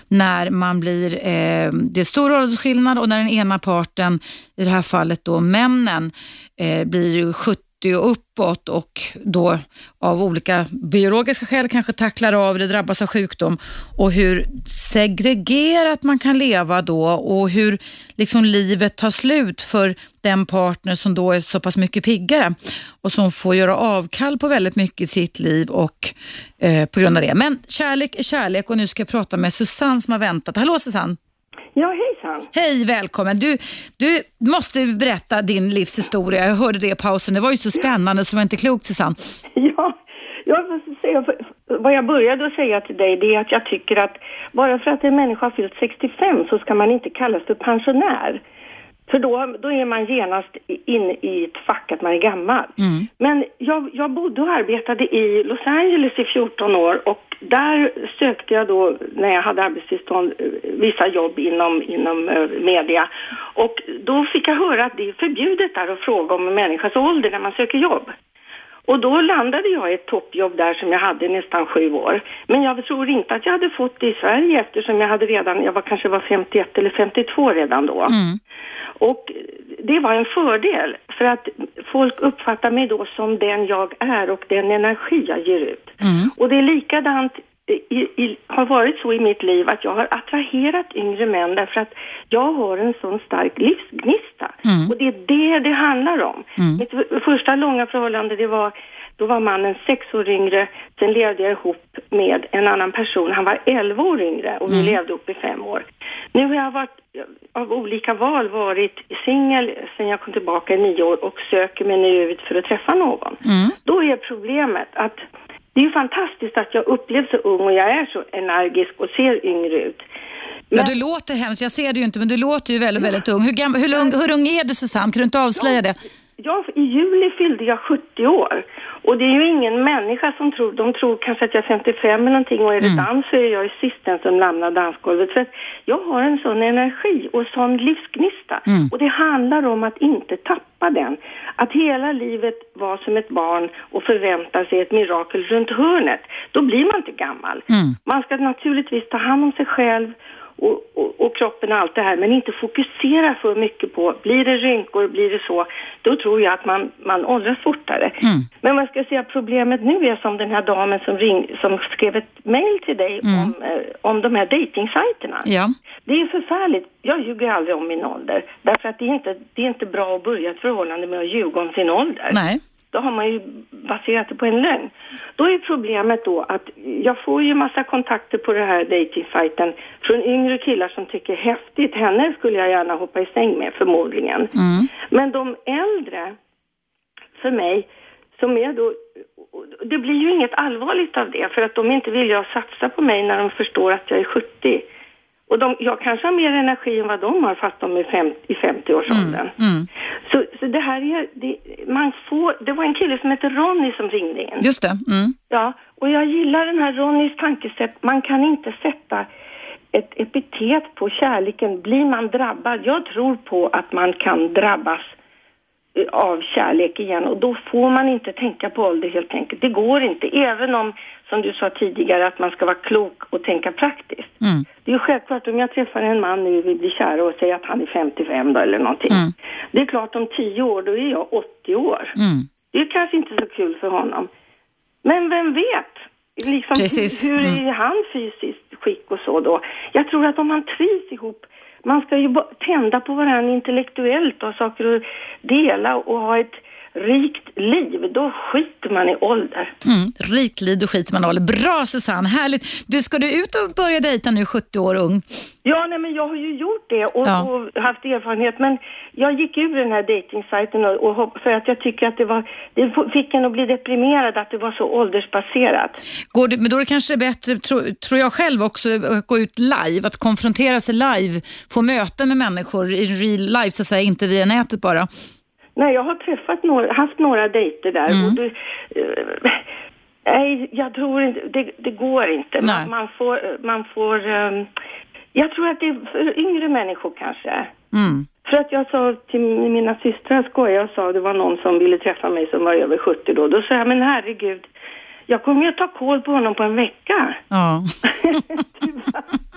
när man blir, eh, det är stor åldersskillnad och när den ena parten, i det här fallet då männen, eh, blir 70 och uppåt och då av olika biologiska skäl kanske tacklar av eller drabbas av sjukdom och hur segregerat man kan leva då och hur liksom livet tar slut för den partner som då är så pass mycket piggare och som får göra avkall på väldigt mycket i sitt liv och eh, på grund av det. Men kärlek är kärlek och nu ska jag prata med Susanne som har väntat. Hallå Susanne! Ja, hejsan. Hej, välkommen. Du, du måste berätta din livshistoria. Jag hörde det i pausen. Det var ju så spännande så det var inte klokt Susanne. Ja, jag säga, vad jag började att säga till dig det är att jag tycker att bara för att en människa har fyllt 65 så ska man inte kallas för pensionär. För då, då är man genast inne i ett fack att man är gammal. Mm. Men jag, jag bodde och arbetade i Los Angeles i 14 år och där sökte jag då, när jag hade arbetstillstånd, eh, vissa jobb inom, inom eh, media. Och då fick jag höra att det är förbjudet där att fråga om en människas ålder när man söker jobb. Och då landade jag i ett toppjobb där som jag hade nästan sju år. Men jag tror inte att jag hade fått det i Sverige eftersom jag hade redan, jag var kanske var 51 eller 52 redan då. Mm. Och det var en fördel för att folk uppfattar mig då som den jag är och den energi jag ger ut. Mm. Och det är likadant i, i, har varit så i mitt liv att jag har attraherat yngre män därför att jag har en sån stark livsgnista. Mm. Och det är det det handlar om. Mm. Mitt första långa förhållande det var då var mannen sex år yngre, sen levde jag ihop med en annan person. Han var elva år yngre och vi Mm. levde upp i fem år. Nu har jag varit, av olika val varit singel sen jag kom tillbaka i nio år och söker mig nu ut för att träffa någon. Mm. Då är problemet att det är ju fantastiskt att jag upplevs så ung och jag är så energisk och ser yngre ut. Ja, du låter hemskt. Jag ser det ju inte, men du låter ju väldigt, väldigt ung. Hur, gammal, hur, lung, hur ung är du Susanne? Kan du inte avslöja det? Ja, i juli fyllde jag 70 år. Och det är ju ingen människa som tror, de tror kanske att jag är 55 eller någonting och är det dans så är jag ju sisten som lämnar dansgolvet. För jag har en sån energi och sån livsgnista. Mm. Och det handlar om att inte tappa den. Att hela livet vara som ett barn och förvänta sig ett mirakel runt hörnet. Då blir man inte gammal. Mm. Man ska naturligtvis ta hand om sig själv och, och, och kroppen och allt det här men inte fokusera för mycket på, blir det rynkor, blir det så, då tror jag att man, man åldras fortare. Mm. Men vad ska jag säga, problemet nu är som den här damen som, ring, som skrev ett mail till dig om, eh, om de här dejtingsajterna. Ja. Det är förfärligt. Jag ljuger aldrig om min ålder. Därför att det är inte, det är inte bra att börja ett förhållande med att ljuga om sin ålder. Nej. Då har man ju baserat det på en lögn. Då är problemet då att jag får ju massa kontakter på den här dejtingsajten från yngre killar som tycker häftigt, henne skulle jag gärna hoppa i säng med förmodligen. Mm. Men de äldre, för mig, som är då, det blir ju inget allvarligt av det för att de inte vill jag satsa på mig när de förstår att jag är 70. Och de, jag kanske har mer energi än vad de har fast de är fem, i 50-årsåldern. Mm. Så, så det här är, det, man får, det var en kille som heter Ronny som ringde in. Just det. Mm. Ja, och jag gillar den här Ronnys tankesätt. Man kan inte sätta ett epitet på kärleken. Blir man drabbad? Jag tror på att man kan drabbas av kärlek igen och då får man inte tänka på ålder helt enkelt. Det går inte, även om, som du sa tidigare, att man ska vara klok och tänka praktiskt. Mm. Det är ju självklart om jag träffar en man nu vi blir kära och säger att han är 55 då eller någonting. Mm. Det är klart om 10 år då är jag 80 år. Mm. Det är kanske inte så kul för honom. Men vem vet? Liksom, Precis. Hur, hur Mm. är han fysiskt skick och så då? Jag tror att om man trivs ihop, man ska ju tända på varandra intellektuellt och ha saker att dela och ha ett rikt liv. Då skiter man i ålder. Mm. Rikt liv och skit man håller. Bra Susanne, härligt. Du, ska du ut och börja dejta nu 70 år ung? Ja, nej, men jag har ju gjort det och, Ja. och haft erfarenhet. Men jag gick ur den här dejtingsajten och, och för att jag tycker att det var, det fick en att bli deprimerad att det var så åldersbaserat. Går du, men då är det kanske bättre, tro, tror jag själv också, att gå ut live, att konfrontera sig live, få möten med människor i real life, så att säga, inte via nätet bara. Nej, jag har träffat några, haft några dejter där Mm. och det, eh, nej, jag tror inte, det, det går inte. Man, man får, man får, ehm, jag tror att det är för yngre människor kanske. Mm. För att jag sa till mina systrar, skojade och sa det var någon som ville träffa mig som var över 70 då. Då sa jag, men herregud, jag kommer ju att ta koll på honom på en vecka. Ja.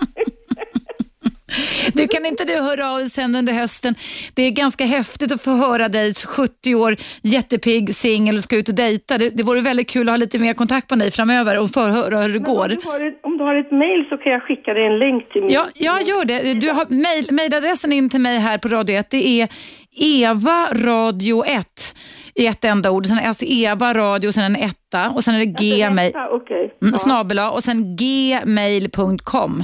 Du, kan inte du höra av dig sen under hösten? Det är ganska häftigt att få höra dig, 70 år, jättepigg, singel och ska ut och dejta. Det, det vore väldigt kul att ha lite mer kontakt med dig framöver och få höra hur det går. Om du, har ett, om du har ett mail så kan jag skicka dig en länk till min... Ja, jag gör det. Du har mail, mailadressen in till mig här på Radio 1. Det är Eva Radio 1 i ett enda ord. Sen alltså Eva Radio sen en etta och sen är det gmail. Okej. Mm, snabel A och sen gmail.com.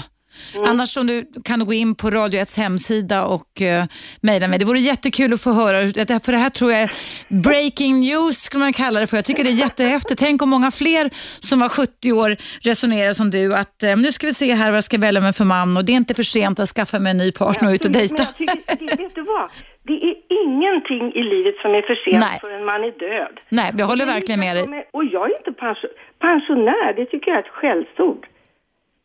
Annars om du kan gå in på Radio 1 hemsida och uh, mejla mig. Det vore jättekul att få höra, för det här tror jag är breaking news skulle man kalla det för. Jag tycker det är jättehäftigt. Tänk om många fler som var 70 år resonerar som du att uh, nu ska vi se här vad jag ska välja mig för man och det är inte för sent att skaffa mig en ny partner och ut och dejta. Men jag tycker, vet du vad? Det är ingenting i livet som är för sent Nej. förrän man är död. Nej, jag håller verkligen med dig. Och jag är inte pension, pensionär, det tycker jag är ett skällsord.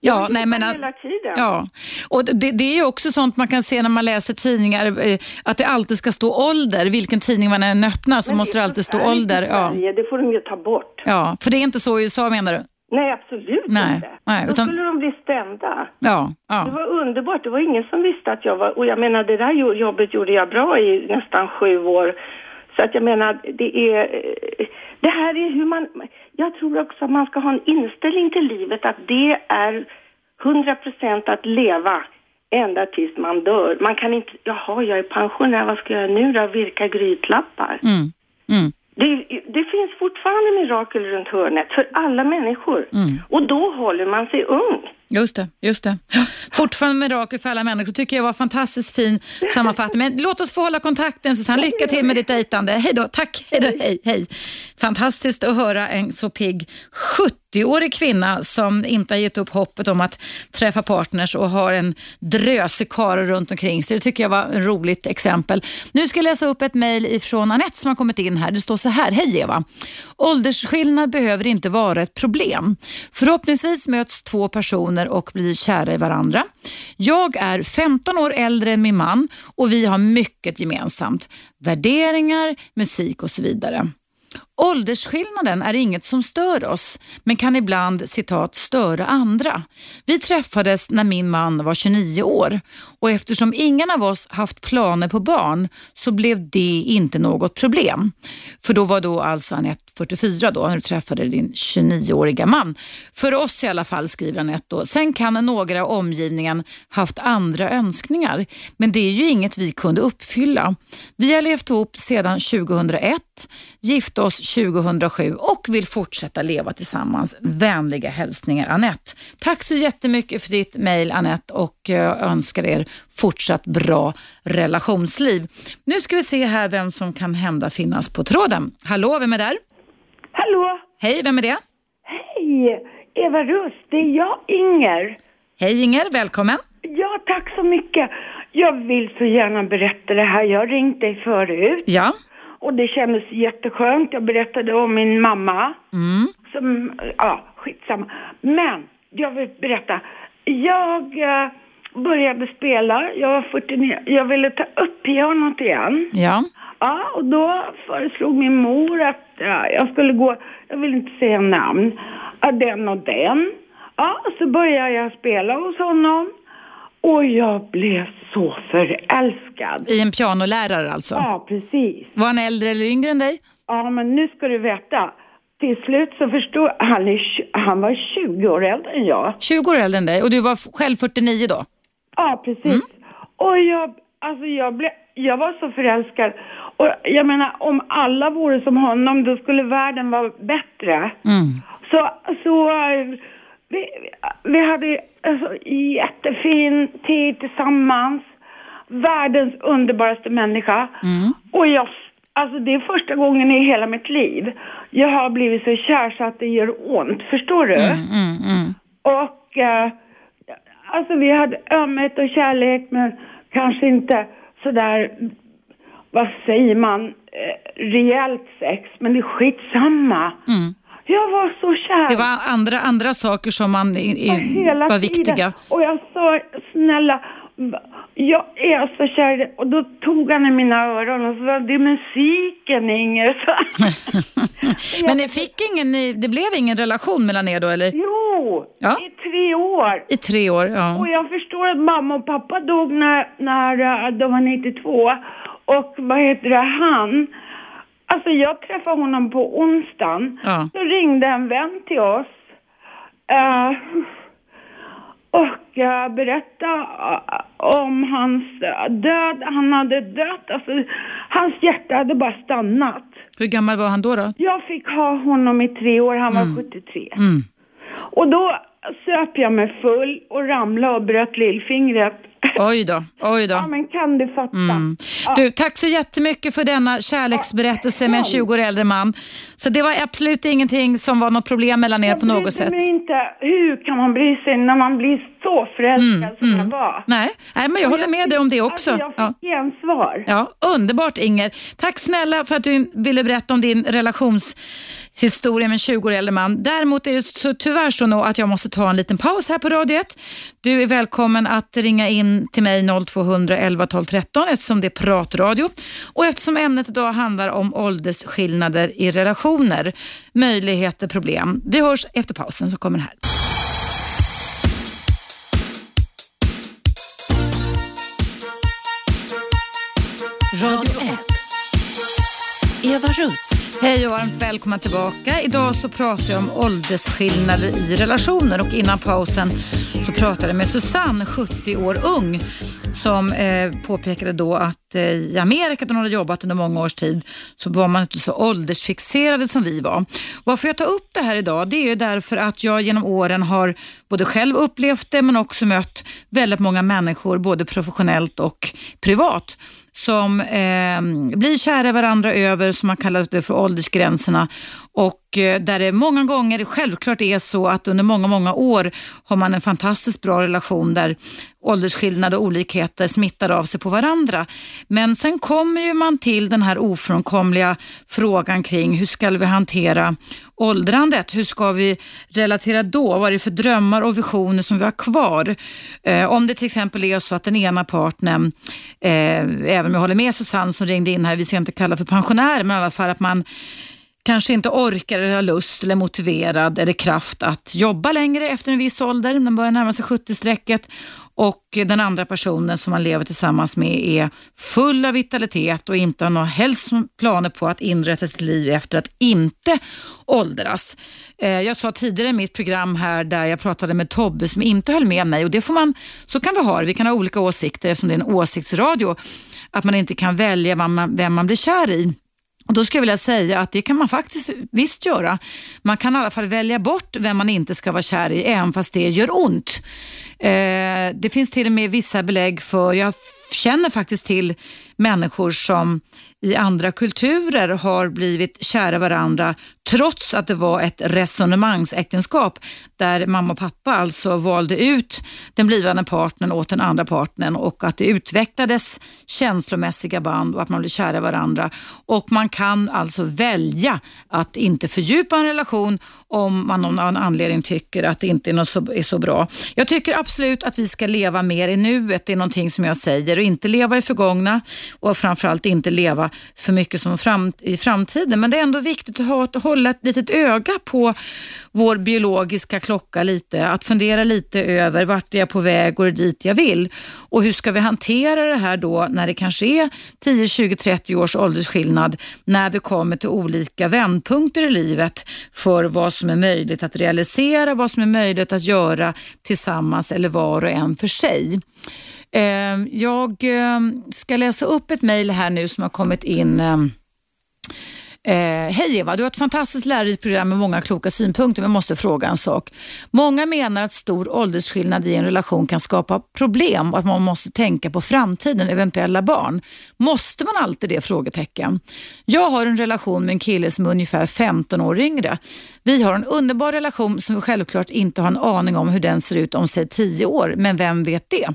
Ja, nej, men, Hela tiden. ja. och det, det är ju också sånt man kan se när man läser tidningar, eh, att det alltid ska stå ålder. Vilken tidning man än öppnar så Men måste det alltid stå ålder. Ja. Det får de ju ta bort. ja, för det är inte så i USA menar du? Nej, absolut Nej, inte. nej, Då utan- skulle de bli stämda. Ja, Det ja. var underbart. Det var ingen som visste att jag var... Och jag menar, det där jo- jobbet gjorde jag bra i nästan sju år. Så att jag menar, det är... eh, Det här är hur man... Jag tror också att man ska ha en inställning till livet att det är 100 procent att leva ända tills man dör. Man kan inte... Jaha, jag är pensionär, vad ska jag göra nu då? Virka grytlappar. Mm. Mm. Det, det finns fortfarande mirakel runt hörnet för alla människor. Mm. Och då håller man sig ung. Just det, just det. Fortfarande mirakel för alla människor tycker jag var fantastiskt fin sammanfattning. Men låt oss få hålla kontakten Susanne. Lycka till med ditt dejtande. Hej då, tack. Hej då, hej, hej. Fantastiskt att höra en så pigg 70-årig kvinna som inte har gett upp hoppet om att träffa partners och har en dröse karlar runt omkring sig. Det tycker jag var ett roligt exempel. Nu ska jag läsa upp ett mejl ifrån Anette som har kommit in här. Det står så här. Hej Eva. Åldersskillnad behöver inte vara ett problem. Förhoppningsvis möts två personer och blir kära i varandra. Jag är 15 år äldre än min man och vi har mycket gemensamt. Värderingar, musik och så vidare. Åldersskillnaden är inget som stör oss, men kan ibland citat störa andra. Vi träffades när min man var 29 år och eftersom ingen av oss haft planer på barn så blev det inte något problem. För då var då alltså Anette 44 då, när du träffade din 29-åriga man. För oss i alla fall, skriver Anette då. Sen kan några i omgivningen haft andra önskningar, men det är ju inget vi kunde uppfylla. Vi har levt ihop sedan 2001, gift oss 2007 och vill fortsätta leva tillsammans. Vänliga hälsningar Anette. Tack så jättemycket för ditt mejl Anette och jag önskar er fortsatt bra relationsliv. Nu ska vi se här vem som kan hända finnas på tråden. Hallå, vem är där? Hallå! Hej, vem är det? Hej! Eva Russ, det är jag, Inger. Hej Inger, välkommen. Ja, tack så mycket. Jag vill så gärna berätta det här. Jag har ringt dig förut. Ja. Och det kändes jätteskönt. Jag berättade om min mamma. Mm. Som, ja, skitsamma. Men, jag vill berätta. Jag eh, började spela. Jag var 49. Jag ville ta upp pianot igen. Ja. Ja, och då föreslog min mor att ja, jag skulle gå, jag vill inte säga namn, ja, den och den. Ja, och så började jag spela hos honom och jag blev så förälskad. I en pianolärare alltså? Ja, precis. Var han äldre eller yngre än dig? Ja, men nu ska du veta. Till slut så förstod han, är, han var 20 år äldre än jag. 20 år äldre än dig och du var själv 49 då? Ja, precis. Och jag, alltså jag, blev, jag var så förälskad. Och jag menar, om alla vore som honom, då skulle världen vara bättre. Mm. Så, så eh, vi, vi hade alltså, jättefin tid tillsammans. Världens underbaraste människa. Och jag, alltså det är första gången i hela mitt liv jag har blivit så kär så att det gör ont. Förstår du? Mm, Och eh, alltså vi hade ömhet och kärlek men kanske inte sådär, vad säger man, eh, rejält sex. Men det är skitsamma. Jag var så kär. Det var andra, andra saker som man, i, i, var tiden. viktiga. Och jag sa, snälla, jag är så kär i dig." Och då tog han i mina öron och sa, det är musiken Inger. Men ni fick ingen, ni- det blev ingen relation mellan er då eller? Jo, Ja. i tre år. I tre år, ja. Och jag förstår att mamma och pappa dog när, när eh, de var 92. Och vad heter det, han. Alltså jag träffade honom på onsdagen. Ja. Så ringde en vän till oss. eh, och uh, berättade eh, om hans död. Han hade dött. Alltså, hans hjärta hade bara stannat. Hur gammal var han då? då? Jag fick ha honom i tre år. Han var 73. Mm. Och då söp jag mig full och ramlade och bröt lillfingret. Oj då, oj då. Ja, men kan du fatta? Mm. Ja. Du, tack så jättemycket för denna kärleksberättelse med en 20 år äldre man. Så det var absolut ingenting som var något problem mellan er Jag på något sätt. mig inte. Hur kan man bry sig när man blir så förälskad som jag var? Nej, nej, men jag håller med dig om det också. Alltså, jag Ja. fick gensvar. Ja, underbart Inger. Tack snälla för att du ville berätta om din Historia med en 20 år äldre man. Däremot är det så, tyvärr så nog att jag måste ta en liten paus här på Radio 1. Du är välkommen att ringa in till mig 0200 11 12 13 eftersom det är pratradio och eftersom ämnet idag handlar om åldersskillnader i relationer, möjligheter, problem. Vi hörs efter pausen så kommer den här. Radio 1. Eva Russ. Hej och varmt välkomna tillbaka. Idag så pratar jag om åldersskillnader i relationer och innan pausen så pratade jag med Susanne, 70 år ung, som eh, påpekade då att eh, i Amerika där hon hade jobbat under många års tid så var man inte så åldersfixerade som vi var. Varför jag tar upp det här idag det är ju därför att jag genom åren har både själv upplevt det men också mött väldigt många människor både professionellt och privat som eh, blir kära varandra över, som man kallar det för åldersgränserna och eh, där det många gånger självklart är så att under många, många år har man en fantastiskt bra relation där åldersskillnad och olikheter smittar av sig på varandra. Men sen kommer ju man till den här ofrånkomliga frågan kring hur ska vi hantera åldrandet? Hur ska vi relatera då? Vad är det för drömmar och visioner som vi har kvar? Eh, om det till exempel är så att den ena partnern, eh, även om jag håller med Susanne som ringde in här, vi ska inte kalla för pensionär, men i alla fall att man kanske inte orkar eller har lust eller motiverad eller kraft att jobba längre efter en viss ålder, den man börjar närma sig 70-strecket och den andra personen som man lever tillsammans med är full av vitalitet och inte har några helst planer på att inrätta sitt liv efter att inte åldras. Eh, jag sa tidigare i mitt program här där jag pratade med Tobbe som inte höll med mig och det får man, så kan vi ha det. Vi kan ha olika åsikter eftersom det är en åsiktsradio, att man inte kan välja vem man, vem man blir kär i. Och Då skulle jag vilja säga att det kan man faktiskt visst göra. Man kan i alla fall välja bort vem man inte ska vara kär i, även fast det gör ont. Eh, det finns till och med vissa belägg för, jag känner faktiskt till människor som i andra kulturer har blivit kära varandra trots att det var ett resonemangsäktenskap där mamma och pappa alltså valde ut den blivande partnern åt den andra partnern och att det utvecklades känslomässiga band och att man blev kära i varandra. Och man kan alltså välja att inte fördjupa en relation om man av någon anledning tycker att det inte är, något så, är så bra. Jag tycker absolut att vi ska leva mer i nuet, det är någonting som jag säger och inte leva i förgångna och framförallt inte leva för mycket som fram, i framtiden. Men det är ändå viktigt att, ha, att hålla ett litet öga på vår biologiska klocka lite, att fundera lite över vart är jag på väg Går det dit jag vill och hur ska vi hantera det här då när det kanske är 10, 20, 30 års åldersskillnad när vi kommer till olika vändpunkter i livet för vad som är möjligt att realisera, vad som är möjligt att göra tillsammans eller var och en för sig. Ehm, jag ehm, ska läsa upp ett mejl här nu som har kommit in ehm, eh, Hej Eva, du har ett fantastiskt lärorikt program med många kloka synpunkter, men jag måste fråga en sak. Många menar att stor åldersskillnad i en relation kan skapa problem och att man måste tänka på framtiden, eventuella barn. Måste man alltid det? frågetecken. Jag har en relation med en kille som är ungefär 15 år yngre. Vi har en underbar relation som vi självklart inte har en aning om hur den ser ut om säg 10 år, men vem vet det?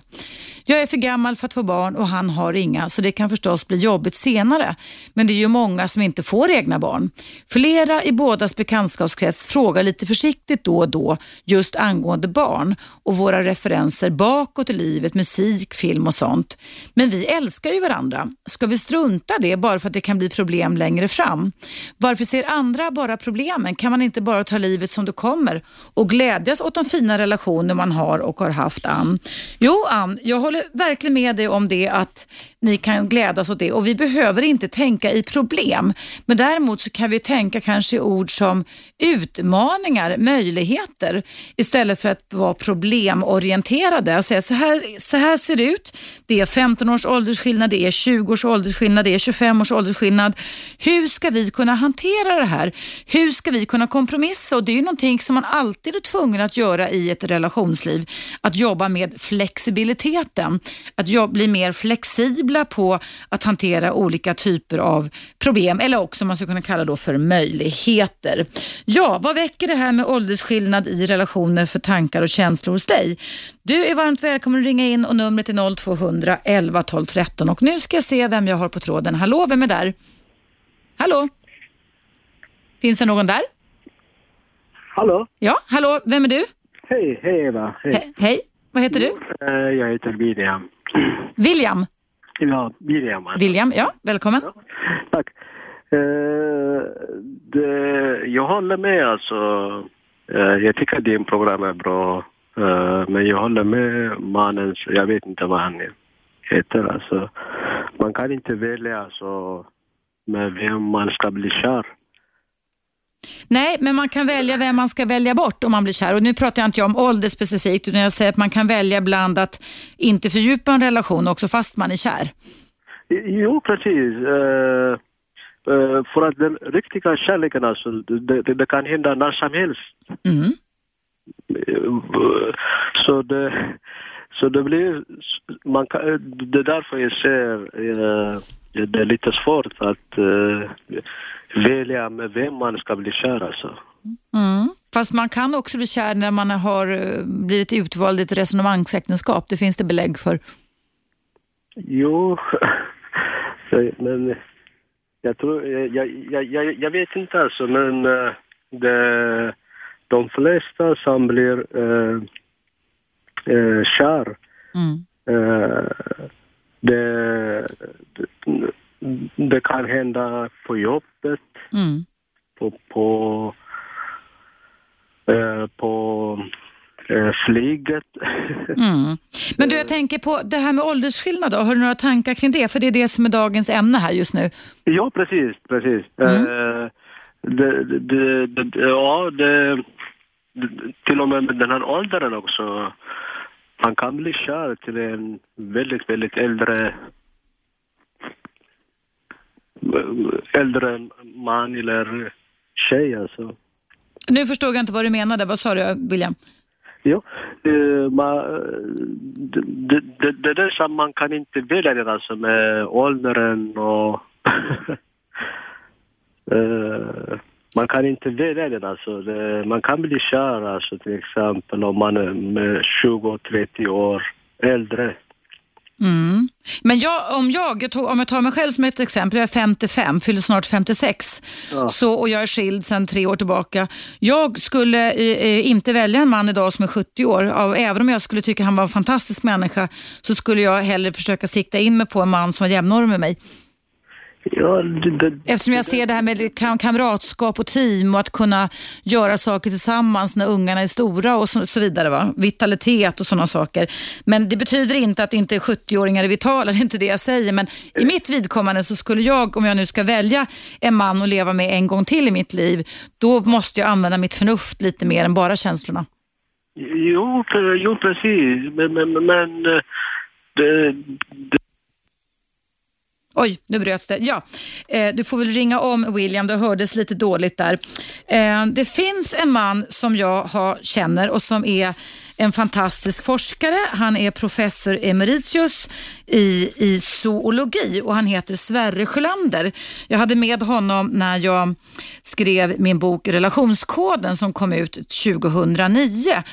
Jag är för gammal för att få barn och han har inga, så det kan förstås bli jobbigt senare. Men det är ju många som inte får egna barn. Flera i bådas bekantskapskrets frågar lite försiktigt då och då just angående barn och våra referenser bakåt i livet, musik, film och sånt. Men vi älskar ju varandra. Ska vi strunta det bara för att det kan bli problem längre fram? Varför ser andra bara problemen? Kan man inte bara ta livet som det kommer och glädjas åt de fina relationer man har och har haft, Ann? Jo, Ann, jag håller verkligen med dig om det att ni kan glädjas åt det och vi behöver inte tänka i problem. Men där Däremot så kan vi tänka kanske i ord som utmaningar, möjligheter istället för att vara problemorienterade och säga så här, så här ser det ut. Det är 15 års åldersskillnad, det är 20 års åldersskillnad, det är 25 års åldersskillnad. Hur ska vi kunna hantera det här? Hur ska vi kunna kompromissa? Och det är ju någonting som man alltid är tvungen att göra i ett relationsliv. Att jobba med flexibiliteten. Att bli mer flexibla på att hantera olika typer av problem eller också man ska kunna kalla då för möjligheter. Ja, vad väcker det här med åldersskillnad i relationer för tankar och känslor hos dig? Du är varmt välkommen att ringa in och numret är 0200 11 12 13 och nu ska jag se vem jag har på tråden. Hallå, vem är där? Hallå? Finns det någon där? Hallå? Ja, hallå, vem är du? Hej, hej Eva. Hej. He hej, vad heter du? Eh, jag heter William. William? Ja, William. William, ja, välkommen. Ja, tack. Eh, det, jag håller med alltså. Eh, jag tycker att din program är bra. Eh, men jag håller med mannen, jag vet inte vad han heter alltså. Man kan inte välja alltså med vem man ska bli kär. Nej, men man kan välja vem man ska välja bort om man blir kär. Och Nu pratar jag inte om ålder specifikt, utan jag säger att man kan välja ibland att inte fördjupa en relation också fast man är kär. Jo, precis. Uh, för att den riktiga kärleken, alltså, det, det, det kan hända när som helst. Mm. Uh, så det, så det blir, man kan, det är därför jag säger det är lite svårt att välja med vem man ska bli kär alltså. Mm. Fast man kan också bli kär när man har blivit utvald i ett resonemangsäktenskap. Det finns det belägg för. Jo, men jag tror, jag, jag, jag, jag vet inte alltså, men det, de flesta som blir äh, äh, kär, mm. äh, det, det, det kan hända på jobbet, mm. på, på, äh, på flyget. Mm. Men du, jag tänker på det här med åldersskillnad. Då. Har du några tankar kring det? För det är det som är dagens ämne här just nu. Ja, precis. precis. Mm. Äh, det, det, det, ja, det, till och med med den här åldern också. Man kan bli kär till en väldigt, väldigt äldre äldre man eller tjej alltså. Nu förstod jag inte vad du menade. Vad sa du, William? Jo, eh, man, eh, det, det, det där som eh, man kan inte välja det alltså med åldern och man kan inte välja det alltså. Man kan bli kär alltså till exempel om man är 20-30 år äldre. Mm. Men jag, om, jag, om jag tar mig själv som ett exempel, jag är 55, fyller snart 56 Ja. så, och jag är skild sedan tre år tillbaka. Jag skulle eh, inte välja en man idag som är 70 år. Av, även om jag skulle tycka han var en fantastisk människa så skulle jag hellre försöka sikta in mig på en man som var jämnårig med mig. Ja, det, det, Eftersom jag ser det här med kam- kamratskap och team och att kunna göra saker tillsammans när ungarna är stora och så, så vidare. Va? Vitalitet och sådana saker. Men det betyder inte att inte 70-åringar är vitala, det är inte det jag säger. Men i mitt vidkommande så skulle jag, om jag nu ska välja en man att leva med en gång till i mitt liv, då måste jag använda mitt förnuft lite mer än bara känslorna. Jo, jo precis. Men, men, men eh, det, det, Oj, nu bröts det. Ja, eh, du får väl ringa om William, det hördes lite dåligt där. Eh, det finns en man som jag har, känner och som är en fantastisk forskare. Han är professor emeritius i, i zoologi och han heter Sverre Sjölander. Jag hade med honom när jag skrev min bok Relationskoden som kom ut 2009.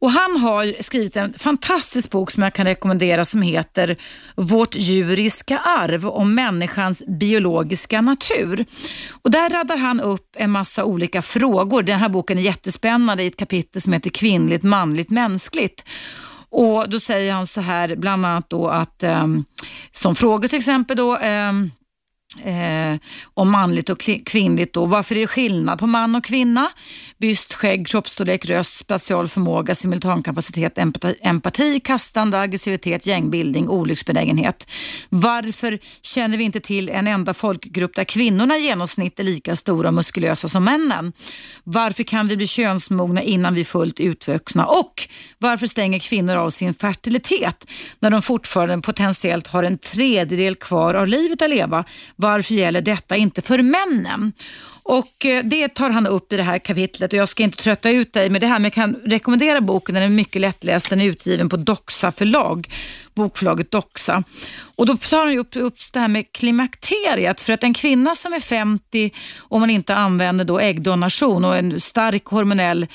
Och Han har skrivit en fantastisk bok som jag kan rekommendera som heter Vårt djuriska arv om människans biologiska natur. Och Där radar han upp en massa olika frågor. Den här boken är jättespännande i ett kapitel som heter Kvinnligt, manligt, mänskligt. Och Då säger han så här, bland annat då att, eh, som frågor till exempel då, eh, Eh, om manligt och kvinnligt. Då. Varför är det skillnad på man och kvinna? Byst, skägg, kroppsstorlek, röst, spatial förmåga, simultankapacitet, empati, empati, kastande, aggressivitet, gängbildning, olycksbenägenhet. Varför känner vi inte till en enda folkgrupp där kvinnorna i genomsnitt är lika stora och muskulösa som männen? Varför kan vi bli könsmogna innan vi är fullt utvuxna? Och varför stänger kvinnor av sin fertilitet när de fortfarande potentiellt har en tredjedel kvar av livet att leva? Varför gäller detta inte för männen? Och eh, Det tar han upp i det här kapitlet och jag ska inte trötta ut dig med det här men jag kan rekommendera boken. Den är mycket lättläst. Den är utgiven på Doxa förlag, bokförlaget Doxa. Och Då tar han upp, upp det här med klimakteriet för att en kvinna som är 50 om man inte använder då äggdonation och en stark hormonell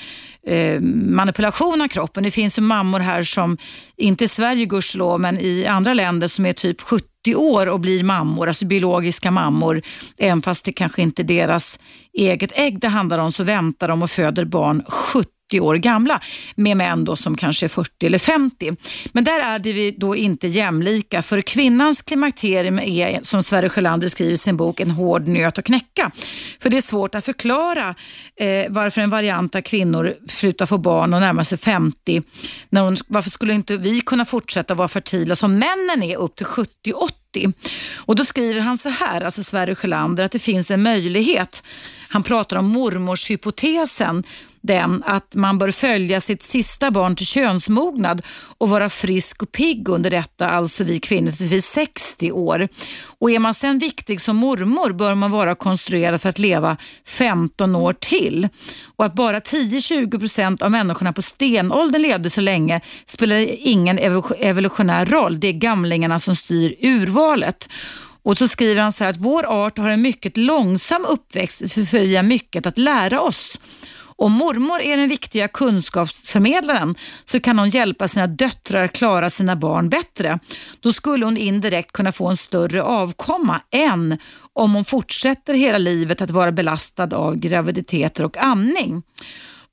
eh, manipulation av kroppen. Det finns ju mammor här som, inte i Sverige gudskelov, men i andra länder som är typ 70 år och blir mammor, alltså biologiska mammor, även fast det kanske inte är deras eget ägg det handlar om, så väntar de och föder barn 70 år gamla med män då som kanske är 40 eller 50. Men där är det vi då inte jämlika för kvinnans klimakterium är som Sverre Sjölander skriver i sin bok en hård nöt att knäcka. För det är svårt att förklara eh, varför en variant av kvinnor slutar få barn och närmar sig 50. När hon, varför skulle inte vi kunna fortsätta vara fertila som männen är upp till 70-80? Och då skriver han så här, alltså Sverre Sjölander, att det finns en möjlighet. Han pratar om mormorshypotesen den att man bör följa sitt sista barn till könsmognad och vara frisk och pigg under detta, alltså vi kvinnor tills vi är 60 år. Och är man sen viktig som mormor bör man vara konstruerad för att leva 15 år till. Och att bara 10-20% av människorna på stenåldern levde så länge spelar ingen evolutionär roll. Det är gamlingarna som styr urvalet. Och så skriver han så här att vår art har en mycket långsam uppväxt för vi har mycket att lära oss. Om mormor är den viktiga kunskapsförmedlaren så kan hon hjälpa sina döttrar klara sina barn bättre. Då skulle hon indirekt kunna få en större avkomma än om hon fortsätter hela livet att vara belastad av graviditeter och amning.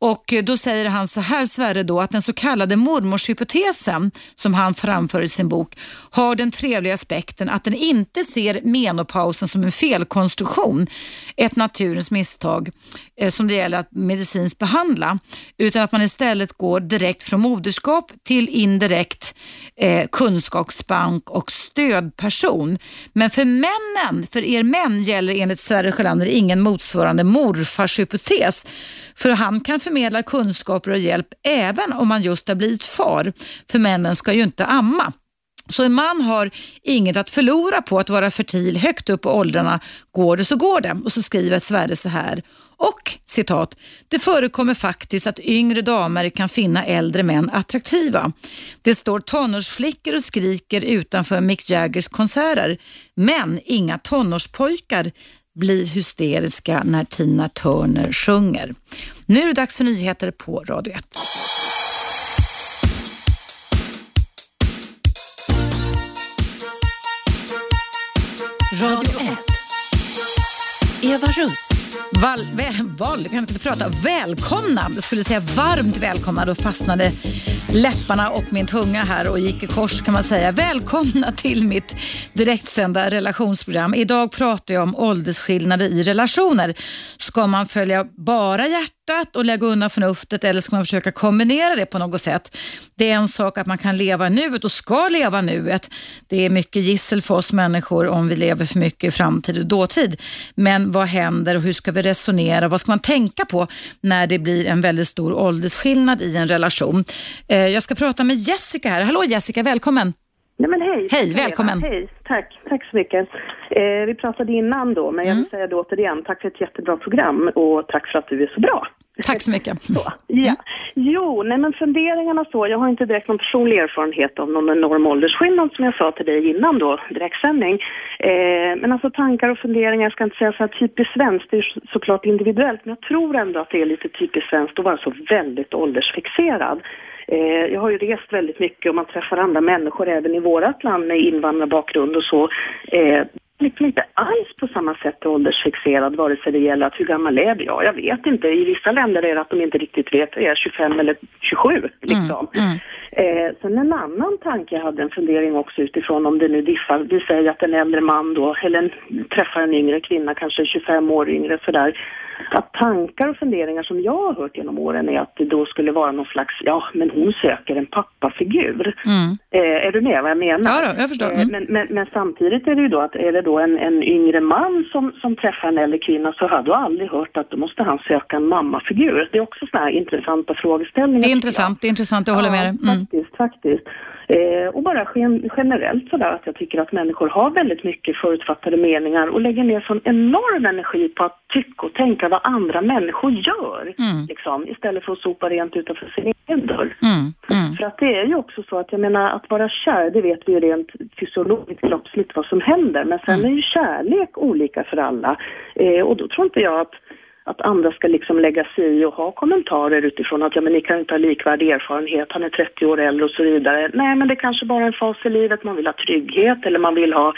Och Då säger han så här, Sverre, då, att den så kallade mormorshypotesen som han framför i sin bok har den trevliga aspekten att den inte ser menopausen som en felkonstruktion, ett naturens misstag eh, som det gäller att medicinskt behandla, utan att man istället går direkt från moderskap till indirekt eh, kunskapsbank och stödperson. Men för männen, för er män gäller enligt Sverre Sjölander ingen motsvarande morfarshypotes, för han kan för förmedlar kunskaper och hjälp även om man just har blivit far. För männen ska ju inte amma. Så en man har inget att förlora på att vara fertil högt upp i åldrarna. Går det så går det. Och så skriver Sverre så här. Och citat, det förekommer faktiskt att yngre damer kan finna äldre män attraktiva. Det står tonårsflickor och skriker utanför Mick Jaggers konserter. Men inga tonårspojkar blir hysteriska när Tina Turner sjunger. Nu är det dags för nyheter på Radio 1. Radio 1. Eva Russ. Val, väl, val, kan inte prata. Välkomna, jag skulle säga varmt välkomna. Då fastnade läpparna och min tunga här och gick i kors kan man säga. Välkomna till mitt direktsända relationsprogram. Idag pratar jag om åldersskillnader i relationer. Ska man följa bara hjärtat och lägga undan förnuftet eller ska man försöka kombinera det på något sätt? Det är en sak att man kan leva nuet och ska leva nuet. Det är mycket gissel för oss människor om vi lever för mycket i framtid och dåtid. Men vad händer och hur ska vi resonera? Vad ska man tänka på när det blir en väldigt stor åldersskillnad i en relation? Eh, jag ska prata med Jessica här. Hallå Jessica, välkommen! Nej men hej! Hej, välkommen! Hej, tack, tack så mycket. Eh, vi pratade innan då, men jag vill mm. säga det återigen, tack för ett jättebra program och tack för att du är så bra. Tack så mycket. Så, ja. Mm. Jo, nej men funderingarna så, jag har inte direkt någon personlig erfarenhet av någon enorm åldersskillnad som jag sa till dig innan då, direktsändning. Eh, men alltså tankar och funderingar, jag ska inte säga så här typiskt svenskt, det är såklart individuellt, men jag tror ändå att det är lite typiskt svenskt att vara så väldigt åldersfixerad. Eh, jag har ju rest väldigt mycket och man träffar andra människor även i vårt land med invandrarbakgrund och så. Eh, Eh, liksom inte alls på samma sätt åldersfixerad vare sig det gäller att hur gammal är du? Ja, jag vet inte. I vissa länder är det att de inte riktigt vet, är jag 25 eller 27 liksom. Mm. Eh, sen en annan tanke, jag hade en fundering också utifrån om det nu diffar, vi säger att en äldre man då, eller en, träffar en yngre kvinna, kanske 25 år yngre sådär, att tankar och funderingar som jag har hört genom åren är att det då skulle vara någon slags, ja men hon söker en pappafigur. Mm. Eh, är du med vad jag menar? Ja, då, jag förstår. Eh, Mm. men, men, men samtidigt är det ju då att är det då en, en yngre man som, som träffar en äldre kvinna så har du aldrig hört att då måste han söka en mammafigur. Det är också sådana här intressanta frågeställningar. Det är jag. intressant, det är intressant, jag håller med dig. Mm. Faktiskt, faktiskt. Eh, och bara gen generellt sådär att jag tycker att människor har väldigt mycket förutfattade meningar och lägger ner sån enorm energi på att tycka och tänka vad andra människor gör. Mm. Liksom, istället för att sopa rent utanför sin egen dörr. Mm. Mm. För att det är ju också så att jag menar att vara kär, det vet vi ju rent fysiologiskt kroppsligt vad som händer. Men sen är ju kärlek olika för alla. Eh, och då tror inte jag att att andra ska liksom lägga sig i och ha kommentarer utifrån att ja men ni kan inte ha likvärdig erfarenhet, han är 30 år äldre och så vidare. Nej men det är kanske bara är en fas i livet, man vill ha trygghet eller man vill ha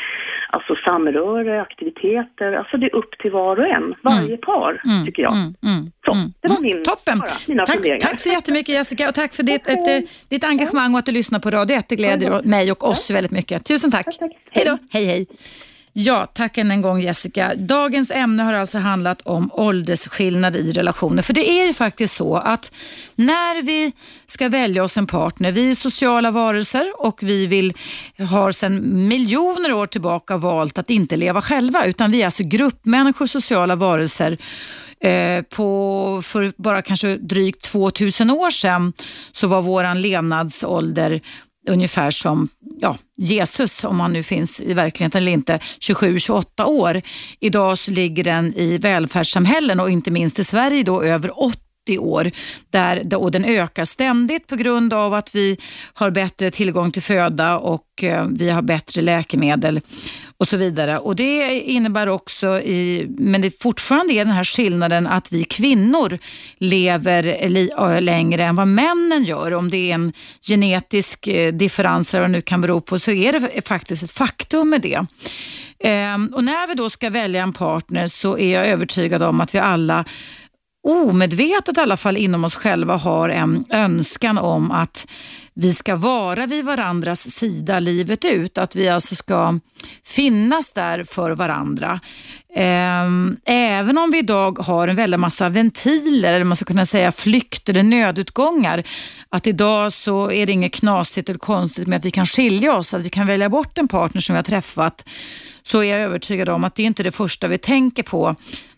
alltså samröre, aktiviteter, alltså det är upp till var och en, varje par Mm. tycker jag. Mm. Mm. Så, Mm. det var min, Toppen. bara, mina Tack, funderingar. tack så jättemycket Jessica och tack för ditt, ett, eh, ditt engagemang och att du lyssnar på Radio 1. Det gläder mig och oss väldigt mycket. Tusen tack. Hej då. Hej, hej. Ja, tack än en gång Jessica. Dagens ämne har alltså handlat om åldersskillnad i relationer. För det är ju faktiskt så att när vi ska välja oss en partner, vi är sociala varelser och vi vill, har sedan miljoner år tillbaka valt att inte leva själva utan vi är alltså gruppmänniskor, sociala varelser eh, på, för bara kanske drygt 2000 år sedan så var vår levnadsålder ungefär som ja, Jesus, om han nu finns i verkligheten eller inte, 27-28 år. Idag så ligger den i välfärdssamhällen och inte minst i Sverige då över 80 år där, och den ökar ständigt på grund av att vi har bättre tillgång till föda och eh, vi har bättre läkemedel och så vidare. Och Det innebär också, i, men det är fortfarande är den här skillnaden att vi kvinnor lever li, eh, längre än vad männen gör. Om det är en genetisk eh, differens eller vad det nu kan bero på så är det faktiskt ett faktum med det. Ehm, och När vi då ska välja en partner så är jag övertygad om att vi alla omedvetet i alla fall inom oss själva har en önskan om att vi ska vara vid varandras sida livet ut. Att vi alltså ska finnas där för varandra. Ehm, även om vi idag har en väldig massa ventiler, eller man ska kunna säga flykt eller nödutgångar. Att idag så är det inget knasigt eller konstigt med att vi kan skilja oss, att vi kan välja bort en partner som vi har träffat. Så är jag övertygad om att det inte är det första vi tänker på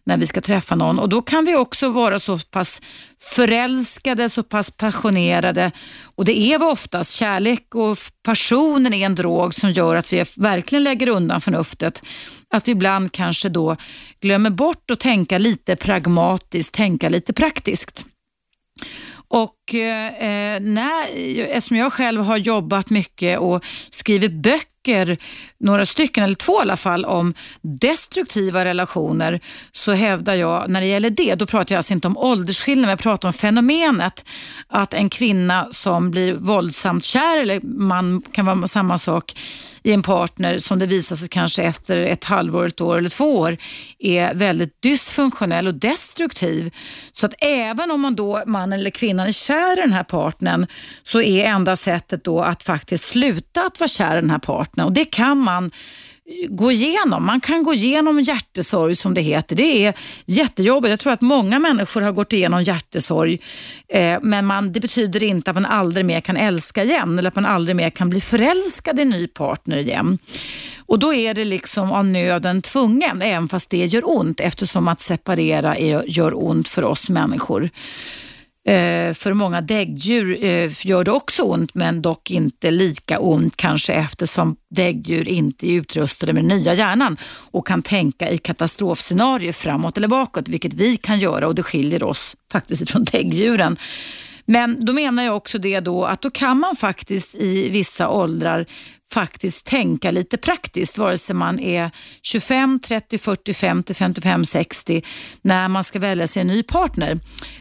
när vi ska träffa någon. Och Då kan vi också vara så pass förälskade, så pass passionerade. Och Det är vi oftast. Kärlek och passionen är en drog som gör att vi verkligen lägger undan förnuftet. Att vi ibland kanske då glömmer bort att tänka lite pragmatiskt, tänka lite praktiskt. Och eh, när, eftersom jag själv har jobbat mycket och skrivit böcker, några stycken eller två i alla fall, om destruktiva relationer så hävdar jag när det gäller det, då pratar jag alltså inte om åldersskillnad, men jag pratar om fenomenet att en kvinna som blir våldsamt kär, eller man kan vara samma sak, i en partner som det visar sig kanske efter ett halvår, ett år eller två år är väldigt dysfunktionell och destruktiv. Så att även om man då, mannen eller kvinnan är kär i den här partnern så är enda sättet då att faktiskt sluta att vara kär i den här partnern och det kan man eh, gå igenom. Man kan gå igenom hjärtesorg som det heter. Det är jättejobbigt. Jag tror att många människor har gått igenom hjärtesorg eh, men man, det betyder inte att man aldrig mer kan älska igen eller att man aldrig mer kan bli förälskad i en ny partner igen. Och Då är det liksom av nöden tvungen, även fast det gör ont eftersom att separera är, gör ont för oss människor. Eh, för många däggdjur eh, gör det också ont, men dock inte lika ont kanske eftersom däggdjur inte är utrustade med den nya hjärnan och kan tänka i katastrofscenarier framåt eller bakåt, vilket vi kan göra och det skiljer oss faktiskt från däggdjuren. Men då menar jag också det då att då kan man faktiskt i vissa åldrar faktiskt tänka lite praktiskt, vare sig man är 25, 30, 40, 50, 55, 60, när man ska välja sig en ny partner.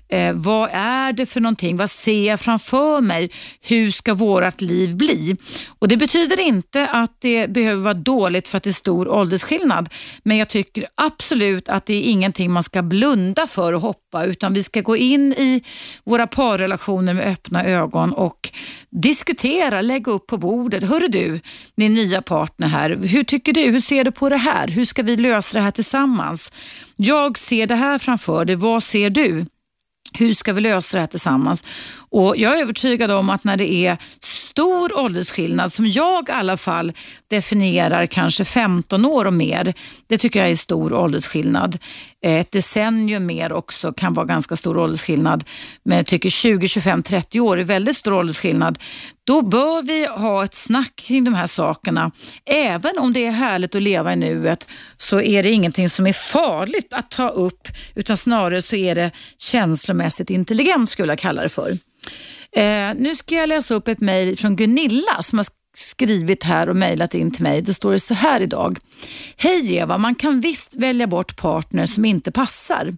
Eh, vad är det för någonting? Vad ser jag framför mig? Hur ska vårt liv bli? Och Det betyder inte att det behöver vara dåligt för att det är stor åldersskillnad, men jag tycker absolut att det är ingenting man ska blunda för och hoppa, utan vi ska gå in i våra parrelationer med öppna ögon och diskutera, lägga upp på bordet. Hörru du, din nya partner här, hur tycker du? Hur ser du på det här? Hur ska vi lösa det här tillsammans? Jag ser det här framför dig, vad ser du? Hur ska vi lösa det här tillsammans? Och Jag är övertygad om att när det är stor åldersskillnad, som jag i alla fall definierar kanske 15 år och mer, det tycker jag är stor åldersskillnad. Ett decennium mer också kan vara ganska stor åldersskillnad, men jag tycker 20, 25, 30 år är väldigt stor åldersskillnad. Då bör vi ha ett snack kring de här sakerna. Även om det är härligt att leva i nuet så är det ingenting som är farligt att ta upp, utan snarare så är det känslomässigt intelligent skulle jag kalla det för. Eh, nu ska jag läsa upp ett mejl från Gunilla som har skrivit här och mejlat in till mig. Då står det så här idag. Hej Eva, man kan visst välja bort partner som inte passar.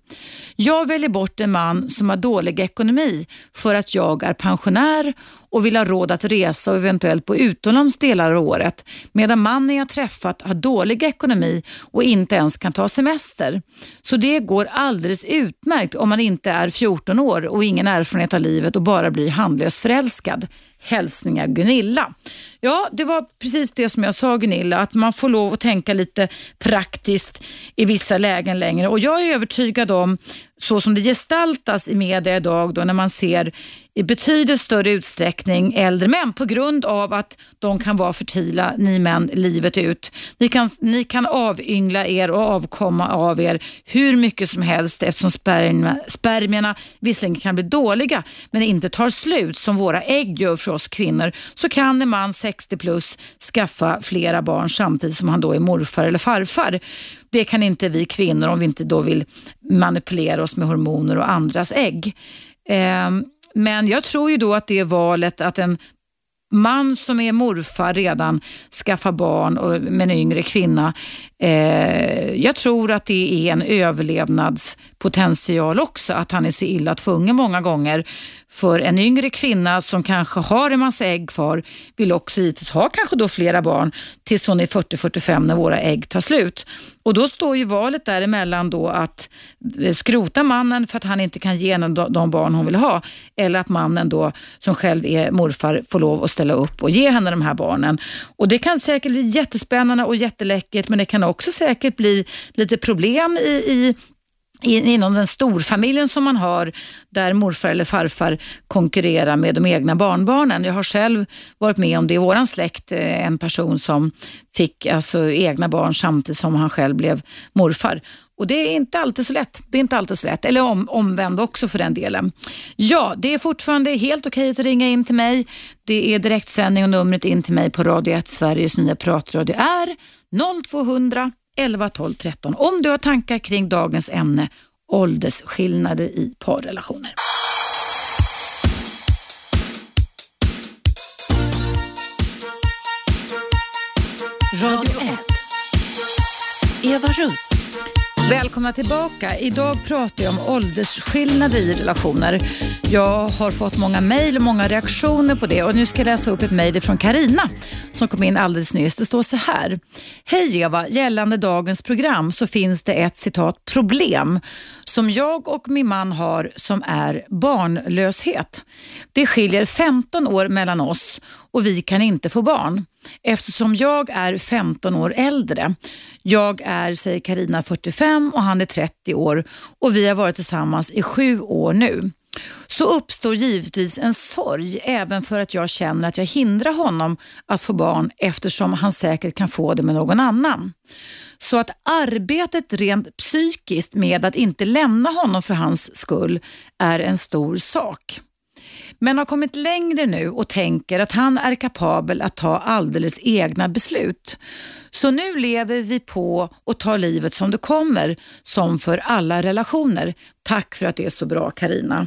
Jag väljer bort en man som har dålig ekonomi för att jag är pensionär och vill ha råd att resa och eventuellt bo utomlands delar av året medan mannen jag träffat har dålig ekonomi och inte ens kan ta semester. Så det går alldeles utmärkt om man inte är 14 år och ingen erfarenhet av livet och bara blir handlöst förälskad. Hälsningar Gunilla. Ja, det var precis det som jag sa Gunilla, att man får lov att tänka lite praktiskt i vissa lägen längre. Och jag är övertygad om, så som det gestaltas i media idag, då, när man ser i betydligt större utsträckning äldre män på grund av att de kan vara fertila, ni män, livet ut. Ni kan, ni kan avyngla er och avkomma av er hur mycket som helst eftersom spermierna, spermierna visserligen kan bli dåliga men inte tar slut som våra ägg gör för oss kvinnor så kan en man 60 plus skaffa flera barn samtidigt som han då är morfar eller farfar. Det kan inte vi kvinnor om vi inte då vill manipulera oss med hormoner och andras ägg. Ehm, men jag tror ju då att det är valet att en man som är morfar redan skaffar barn och, med en yngre kvinna. Eh, jag tror att det är en överlevnadspotential också, att han är så illa tvungen många gånger. För en yngre kvinna som kanske har en massa ägg kvar vill också givetvis ha kanske då flera barn tills hon är 40-45 när våra ägg tar slut. Och Då står ju valet däremellan då att eh, skrota mannen för att han inte kan ge henne de barn hon vill ha eller att mannen då som själv är morfar får lov att ställa upp och ge henne de här barnen. Och Det kan säkert bli jättespännande och jätteläckert men det kan också säkert bli lite problem i, i inom den storfamiljen som man har där morfar eller farfar konkurrerar med de egna barnbarnen. Jag har själv varit med om det i våran släkt, eh, en person som fick alltså egna barn samtidigt som han själv blev morfar. Och Det är inte alltid så lätt. Det är inte alltid så lätt. Eller om, omvänd också för den delen. Ja, det är fortfarande helt okej att ringa in till mig. Det är direktsändning och numret in till mig på Radio 1, Sveriges nya pratradio är 0200 11 12 13 om du har tankar kring dagens ämne åldersskillnader i parrelationer. Radio 1. Eva Russ. Välkomna tillbaka. Idag pratar jag om åldersskillnader i relationer. Jag har fått många mejl och många reaktioner på det och nu ska jag läsa upp ett mejl från Karina som kom in alldeles nyss. Det står så här. Hej Eva, gällande dagens program så finns det ett citat problem som jag och min man har som är barnlöshet. Det skiljer 15 år mellan oss och vi kan inte få barn eftersom jag är 15 år äldre. Jag är, säger Karina 45 och han är 30 år och vi har varit tillsammans i sju år nu. Så uppstår givetvis en sorg även för att jag känner att jag hindrar honom att få barn eftersom han säkert kan få det med någon annan. Så att arbetet rent psykiskt med att inte lämna honom för hans skull är en stor sak men har kommit längre nu och tänker att han är kapabel att ta alldeles egna beslut. Så nu lever vi på och tar livet som det kommer, som för alla relationer. Tack för att det är så bra Karina.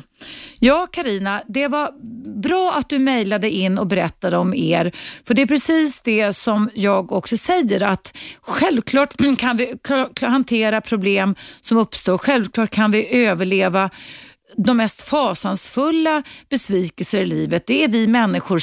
Ja Karina, det var bra att du mejlade in och berättade om er. För det är precis det som jag också säger att självklart kan vi hantera problem som uppstår. Självklart kan vi överleva de mest fasansfulla besvikelser i livet, det är vi människor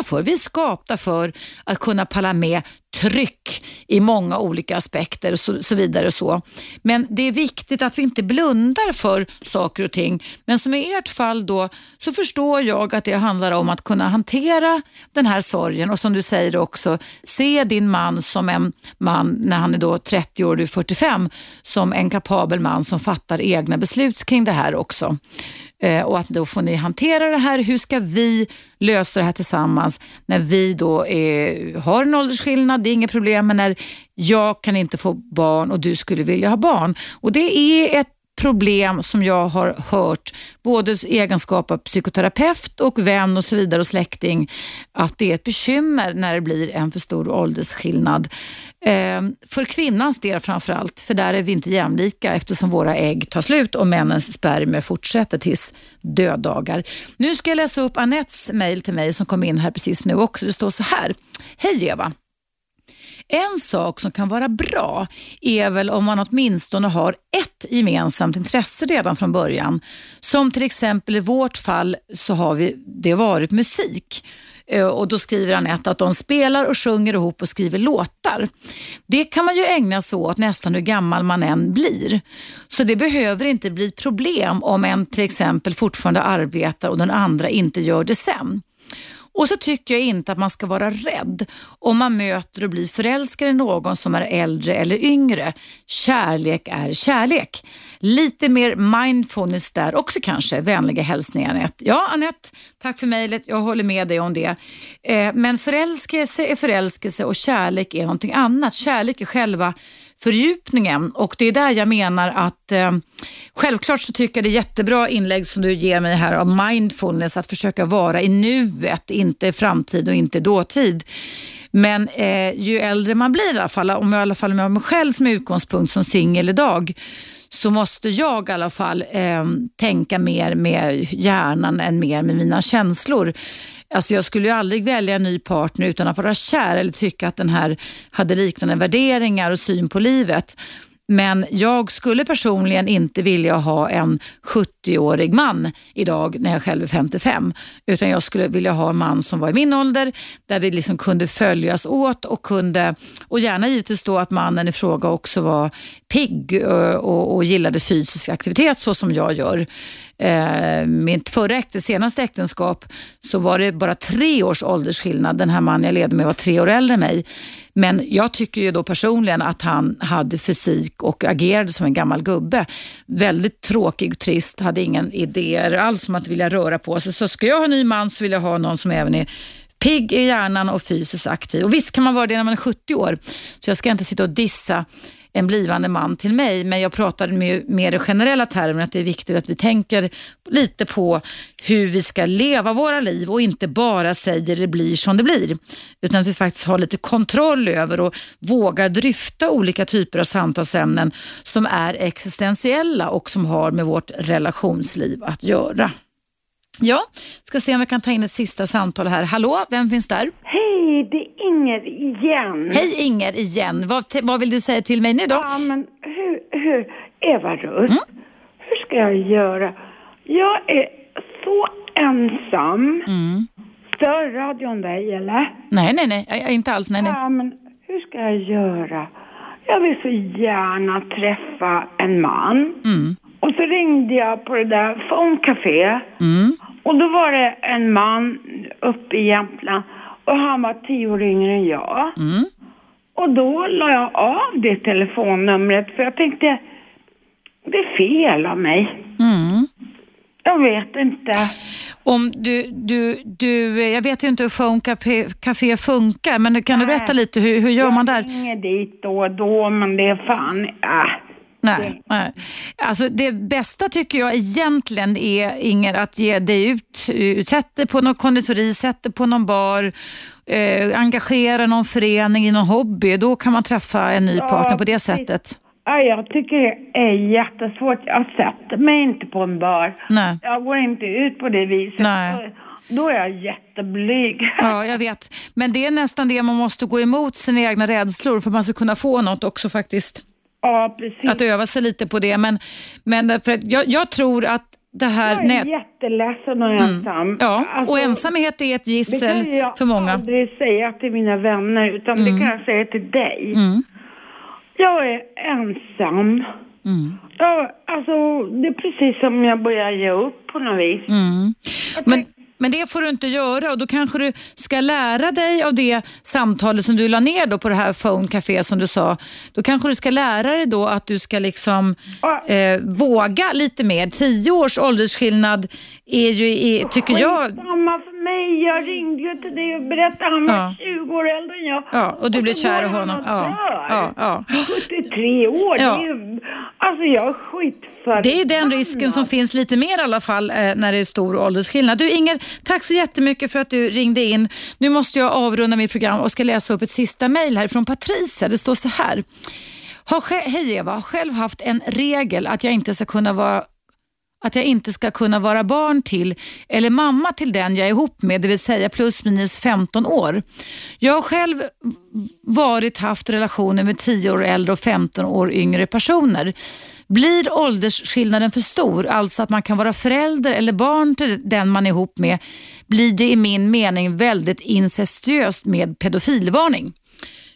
skapta för. Vi är skapta för att kunna palla med tryck i många olika aspekter och så, så, vidare. Och så. Men det är viktigt att vi inte blundar för saker och ting. Men som i ert fall då så förstår jag att det handlar om att kunna hantera den här sorgen och som du säger också se din man som en man när han är då 30 år och du är 45 som en kapabel man som fattar egna beslut kring det här också. Eh, och att då får ni hantera det här. Hur ska vi lösa det här tillsammans när vi då är, har en åldersskillnad? Det är inget problem, men när jag kan inte få barn och du skulle vilja ha barn. Och Det är ett problem som jag har hört, både i egenskap av psykoterapeut och vän och så vidare och släkting, att det är ett bekymmer när det blir en för stor åldersskillnad. Eh, för kvinnans del framförallt, för där är vi inte jämlika eftersom våra ägg tar slut och männens spermier fortsätter tills döddagar. Nu ska jag läsa upp Anettes mejl till mig som kom in här precis nu också. Det står så här. Hej Eva! En sak som kan vara bra är väl om man åtminstone har ett gemensamt intresse redan från början. Som till exempel i vårt fall så har vi, det varit musik. Eh, och Då skriver Anette att de spelar och sjunger ihop och skriver låtar. Det kan man ju ägna sig åt nästan hur gammal man än blir. Så det behöver inte bli problem om en till exempel fortfarande arbetar och den andra inte gör det sen. Och så tycker jag inte att man ska vara rädd om man möter och blir förälskad i någon som är äldre eller yngre. Kärlek är kärlek. Lite mer mindfulness där också kanske. Vänliga hälsningar Anette. Ja Anette, tack för mejlet. Jag håller med dig om det. Eh, men förälskelse är förälskelse och kärlek är någonting annat. Kärlek är själva fördjupningen och det är där jag menar att eh, självklart så tycker jag det är jättebra inlägg som du ger mig här av mindfulness, att försöka vara i nuet, inte framtid och inte dåtid. Men eh, ju äldre man blir i alla fall, om jag i alla fall med mig själv som utgångspunkt som singel idag, så måste jag i alla fall eh, tänka mer med hjärnan än mer med mina känslor. Alltså jag skulle ju aldrig välja en ny partner utan att vara kär eller tycka att den här hade liknande värderingar och syn på livet. Men jag skulle personligen inte vilja ha en 70-årig man idag när jag själv är 55. Utan jag skulle vilja ha en man som var i min ålder där vi liksom kunde följas åt och kunde, och gärna givetvis då att mannen i fråga också var pigg eh, och, och, gillade fysisk aktivitet så som jag gör. Eh, mitt förra äkte, senaste äktenskap så var det bara tre års åldersskillnad. Den här mannen jag levde med var tre år äldre än mig. Men jag tycker ju då personligen att han hade fysik och agerade som en gammal gubbe. Väldigt tråkig, och trist, hade ingen idéer alls om att vilja röra på sig. Så ska jag ha en ny man så vill jag ha någon som även är pigg i hjärnan och fysiskt aktiv. Och visst kan man vara det när man är 70 år, så jag ska inte sitta och dissa en blivande man till mig, men jag pratade med mer i generella termer att det är viktigt att vi tänker lite på hur vi ska leva våra liv och inte bara säger det blir som det blir. Utan att vi faktiskt har lite kontroll över och vågar dryfta olika typer av samtalsämnen som är existentiella och som har med vårt relationsliv att göra. Ja, ska se om vi kan ta in ett sista samtal här. Hallå, vem finns där? Hej, det är Inger igen. Hej Inger igen. Vad, vad vill du säga till mig nu då? Ja, men hur, hur Eva Russ, mm? hur ska jag göra? Jag är så ensam. Mm. Stör radion dig eller? Nej, nej, nej, inte alls. Nej, nej. Ja, men hur ska jag göra? Jag vill så gärna träffa en man. Mm. Och så ringde jag på det där Phone Café. Mm. Och då var det en man uppe i Jämtland och han var tio år yngre än jag. Mm. Och då la jag av det telefonnumret för jag tänkte, det är fel av mig. Mm. Jag vet inte. Om du, du, du, jag vet inte hur Phone Café funkar, men kan Nej. du berätta lite, hur, hur gör jag man där? Jag ringer dit då och då, men det är fan, äh, Nej, nej. Alltså det bästa tycker jag egentligen är, Inger, att ge dig ut. Sätt dig på någon konditori, sätt dig på någon bar, eh, engagera någon förening i någon hobby. Då kan man träffa en ny Ja, partner på det sättet. Ja, jag tycker det är jättesvårt. Jag sätter mig inte på en bar. Nej. Jag går inte ut på det viset. Nej. Då är jag jätteblyg. Ja, jag vet. Men det är nästan det man måste gå emot sina egna rädslor för att man ska kunna få något också faktiskt. Ja, precis. Att öva sig lite på det. Men, men för jag, jag tror att det här... Jag är nät- jätteledsen och ensam. Ja, Alltså, och ensamhet är ett Det gissel kan jag för många. aldrig säga till mina vänner, utan det Mm. kan jag säga till dig. Mm. Jag är ensam. Mm. Ja, alltså, det är precis som jag börjar ge upp på något vis. Mm. Men, men det får du inte göra och då kanske du ska lära dig av det samtalet som du la ner då på det här phone café som du sa. Då kanske du ska lära dig då att du ska liksom eh, våga lite mer. Tio års åldersskillnad är ju, är, tycker jag, Samma mig. Jag ringde ju till dig och berättade. Han var Ja. 20 år äldre än jag. ja, och du blev så kär i honom. och Ja, ja, ja. 73 år. Ja. Det är ju, alltså jag är skitförbannad. Det är den risken som finns lite mer i alla fall eh, när det är stor åldersskillnad. Du Inger, tack så jättemycket för att du ringde in. Nu måste jag avrunda mitt program och ska läsa upp ett sista mejl här från Patricia. Det står så här. Hej Eva, har själv haft en regel att jag inte ska kunna vara att jag inte ska kunna vara barn till eller mamma till den jag är ihop med, det vill säga plus minus 15 år. Jag har själv varit haft relationer med 10 år äldre och 15 år yngre personer. Blir åldersskillnaden för stor, alltså att man kan vara förälder eller barn till den man är ihop med, blir det i min mening väldigt incestuöst med pedofilvarning.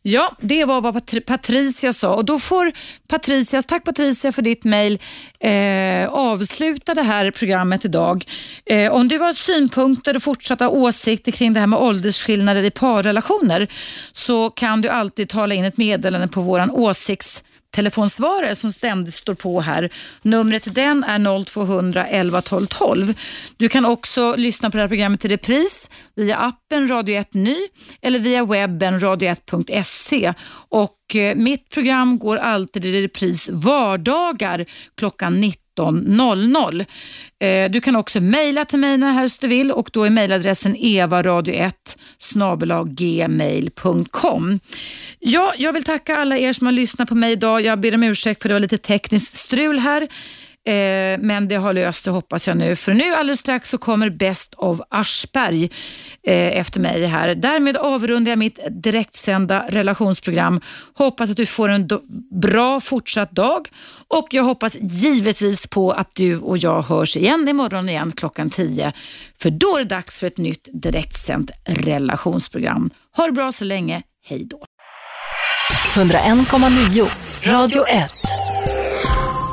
Ja, det var vad Patri- Patricia sa och då får Patricia, tack Patricia för ditt mejl, eh, avsluta det här programmet idag. Eh, om du har synpunkter och fortsatta åsikter kring det här med åldersskillnader i parrelationer så kan du alltid tala in ett meddelande på våran åsikts telefonsvarare som ständigt står på här. Numret till den är 0200 11 12 12. Du kan också lyssna på det här programmet i repris via appen Radio 1 Ny eller via webben radio1.se. Och eh, mitt program går alltid i repris vardagar klockan 19. 19.00. Eh, Du kan också mejla till mig när helst du vill och då är mejladressen evaradio1 gmail.com. Ja, jag vill tacka alla er som har lyssnat på mig idag. Jag ber om ursäkt för det var lite tekniskt strul här. Eh, men det har löst sig hoppas jag nu. För nu alldeles strax så kommer Best of Aschberg eh, efter mig här. Därmed avrundar jag mitt direktsända relationsprogram. Hoppas att du får en do- bra fortsatt dag och jag hoppas givetvis på att du och jag hörs igen imorgon igen klockan 10. För då är det dags för ett nytt direktsänt relationsprogram. Ha det bra så länge. Hej då. 101,9 Radio 1.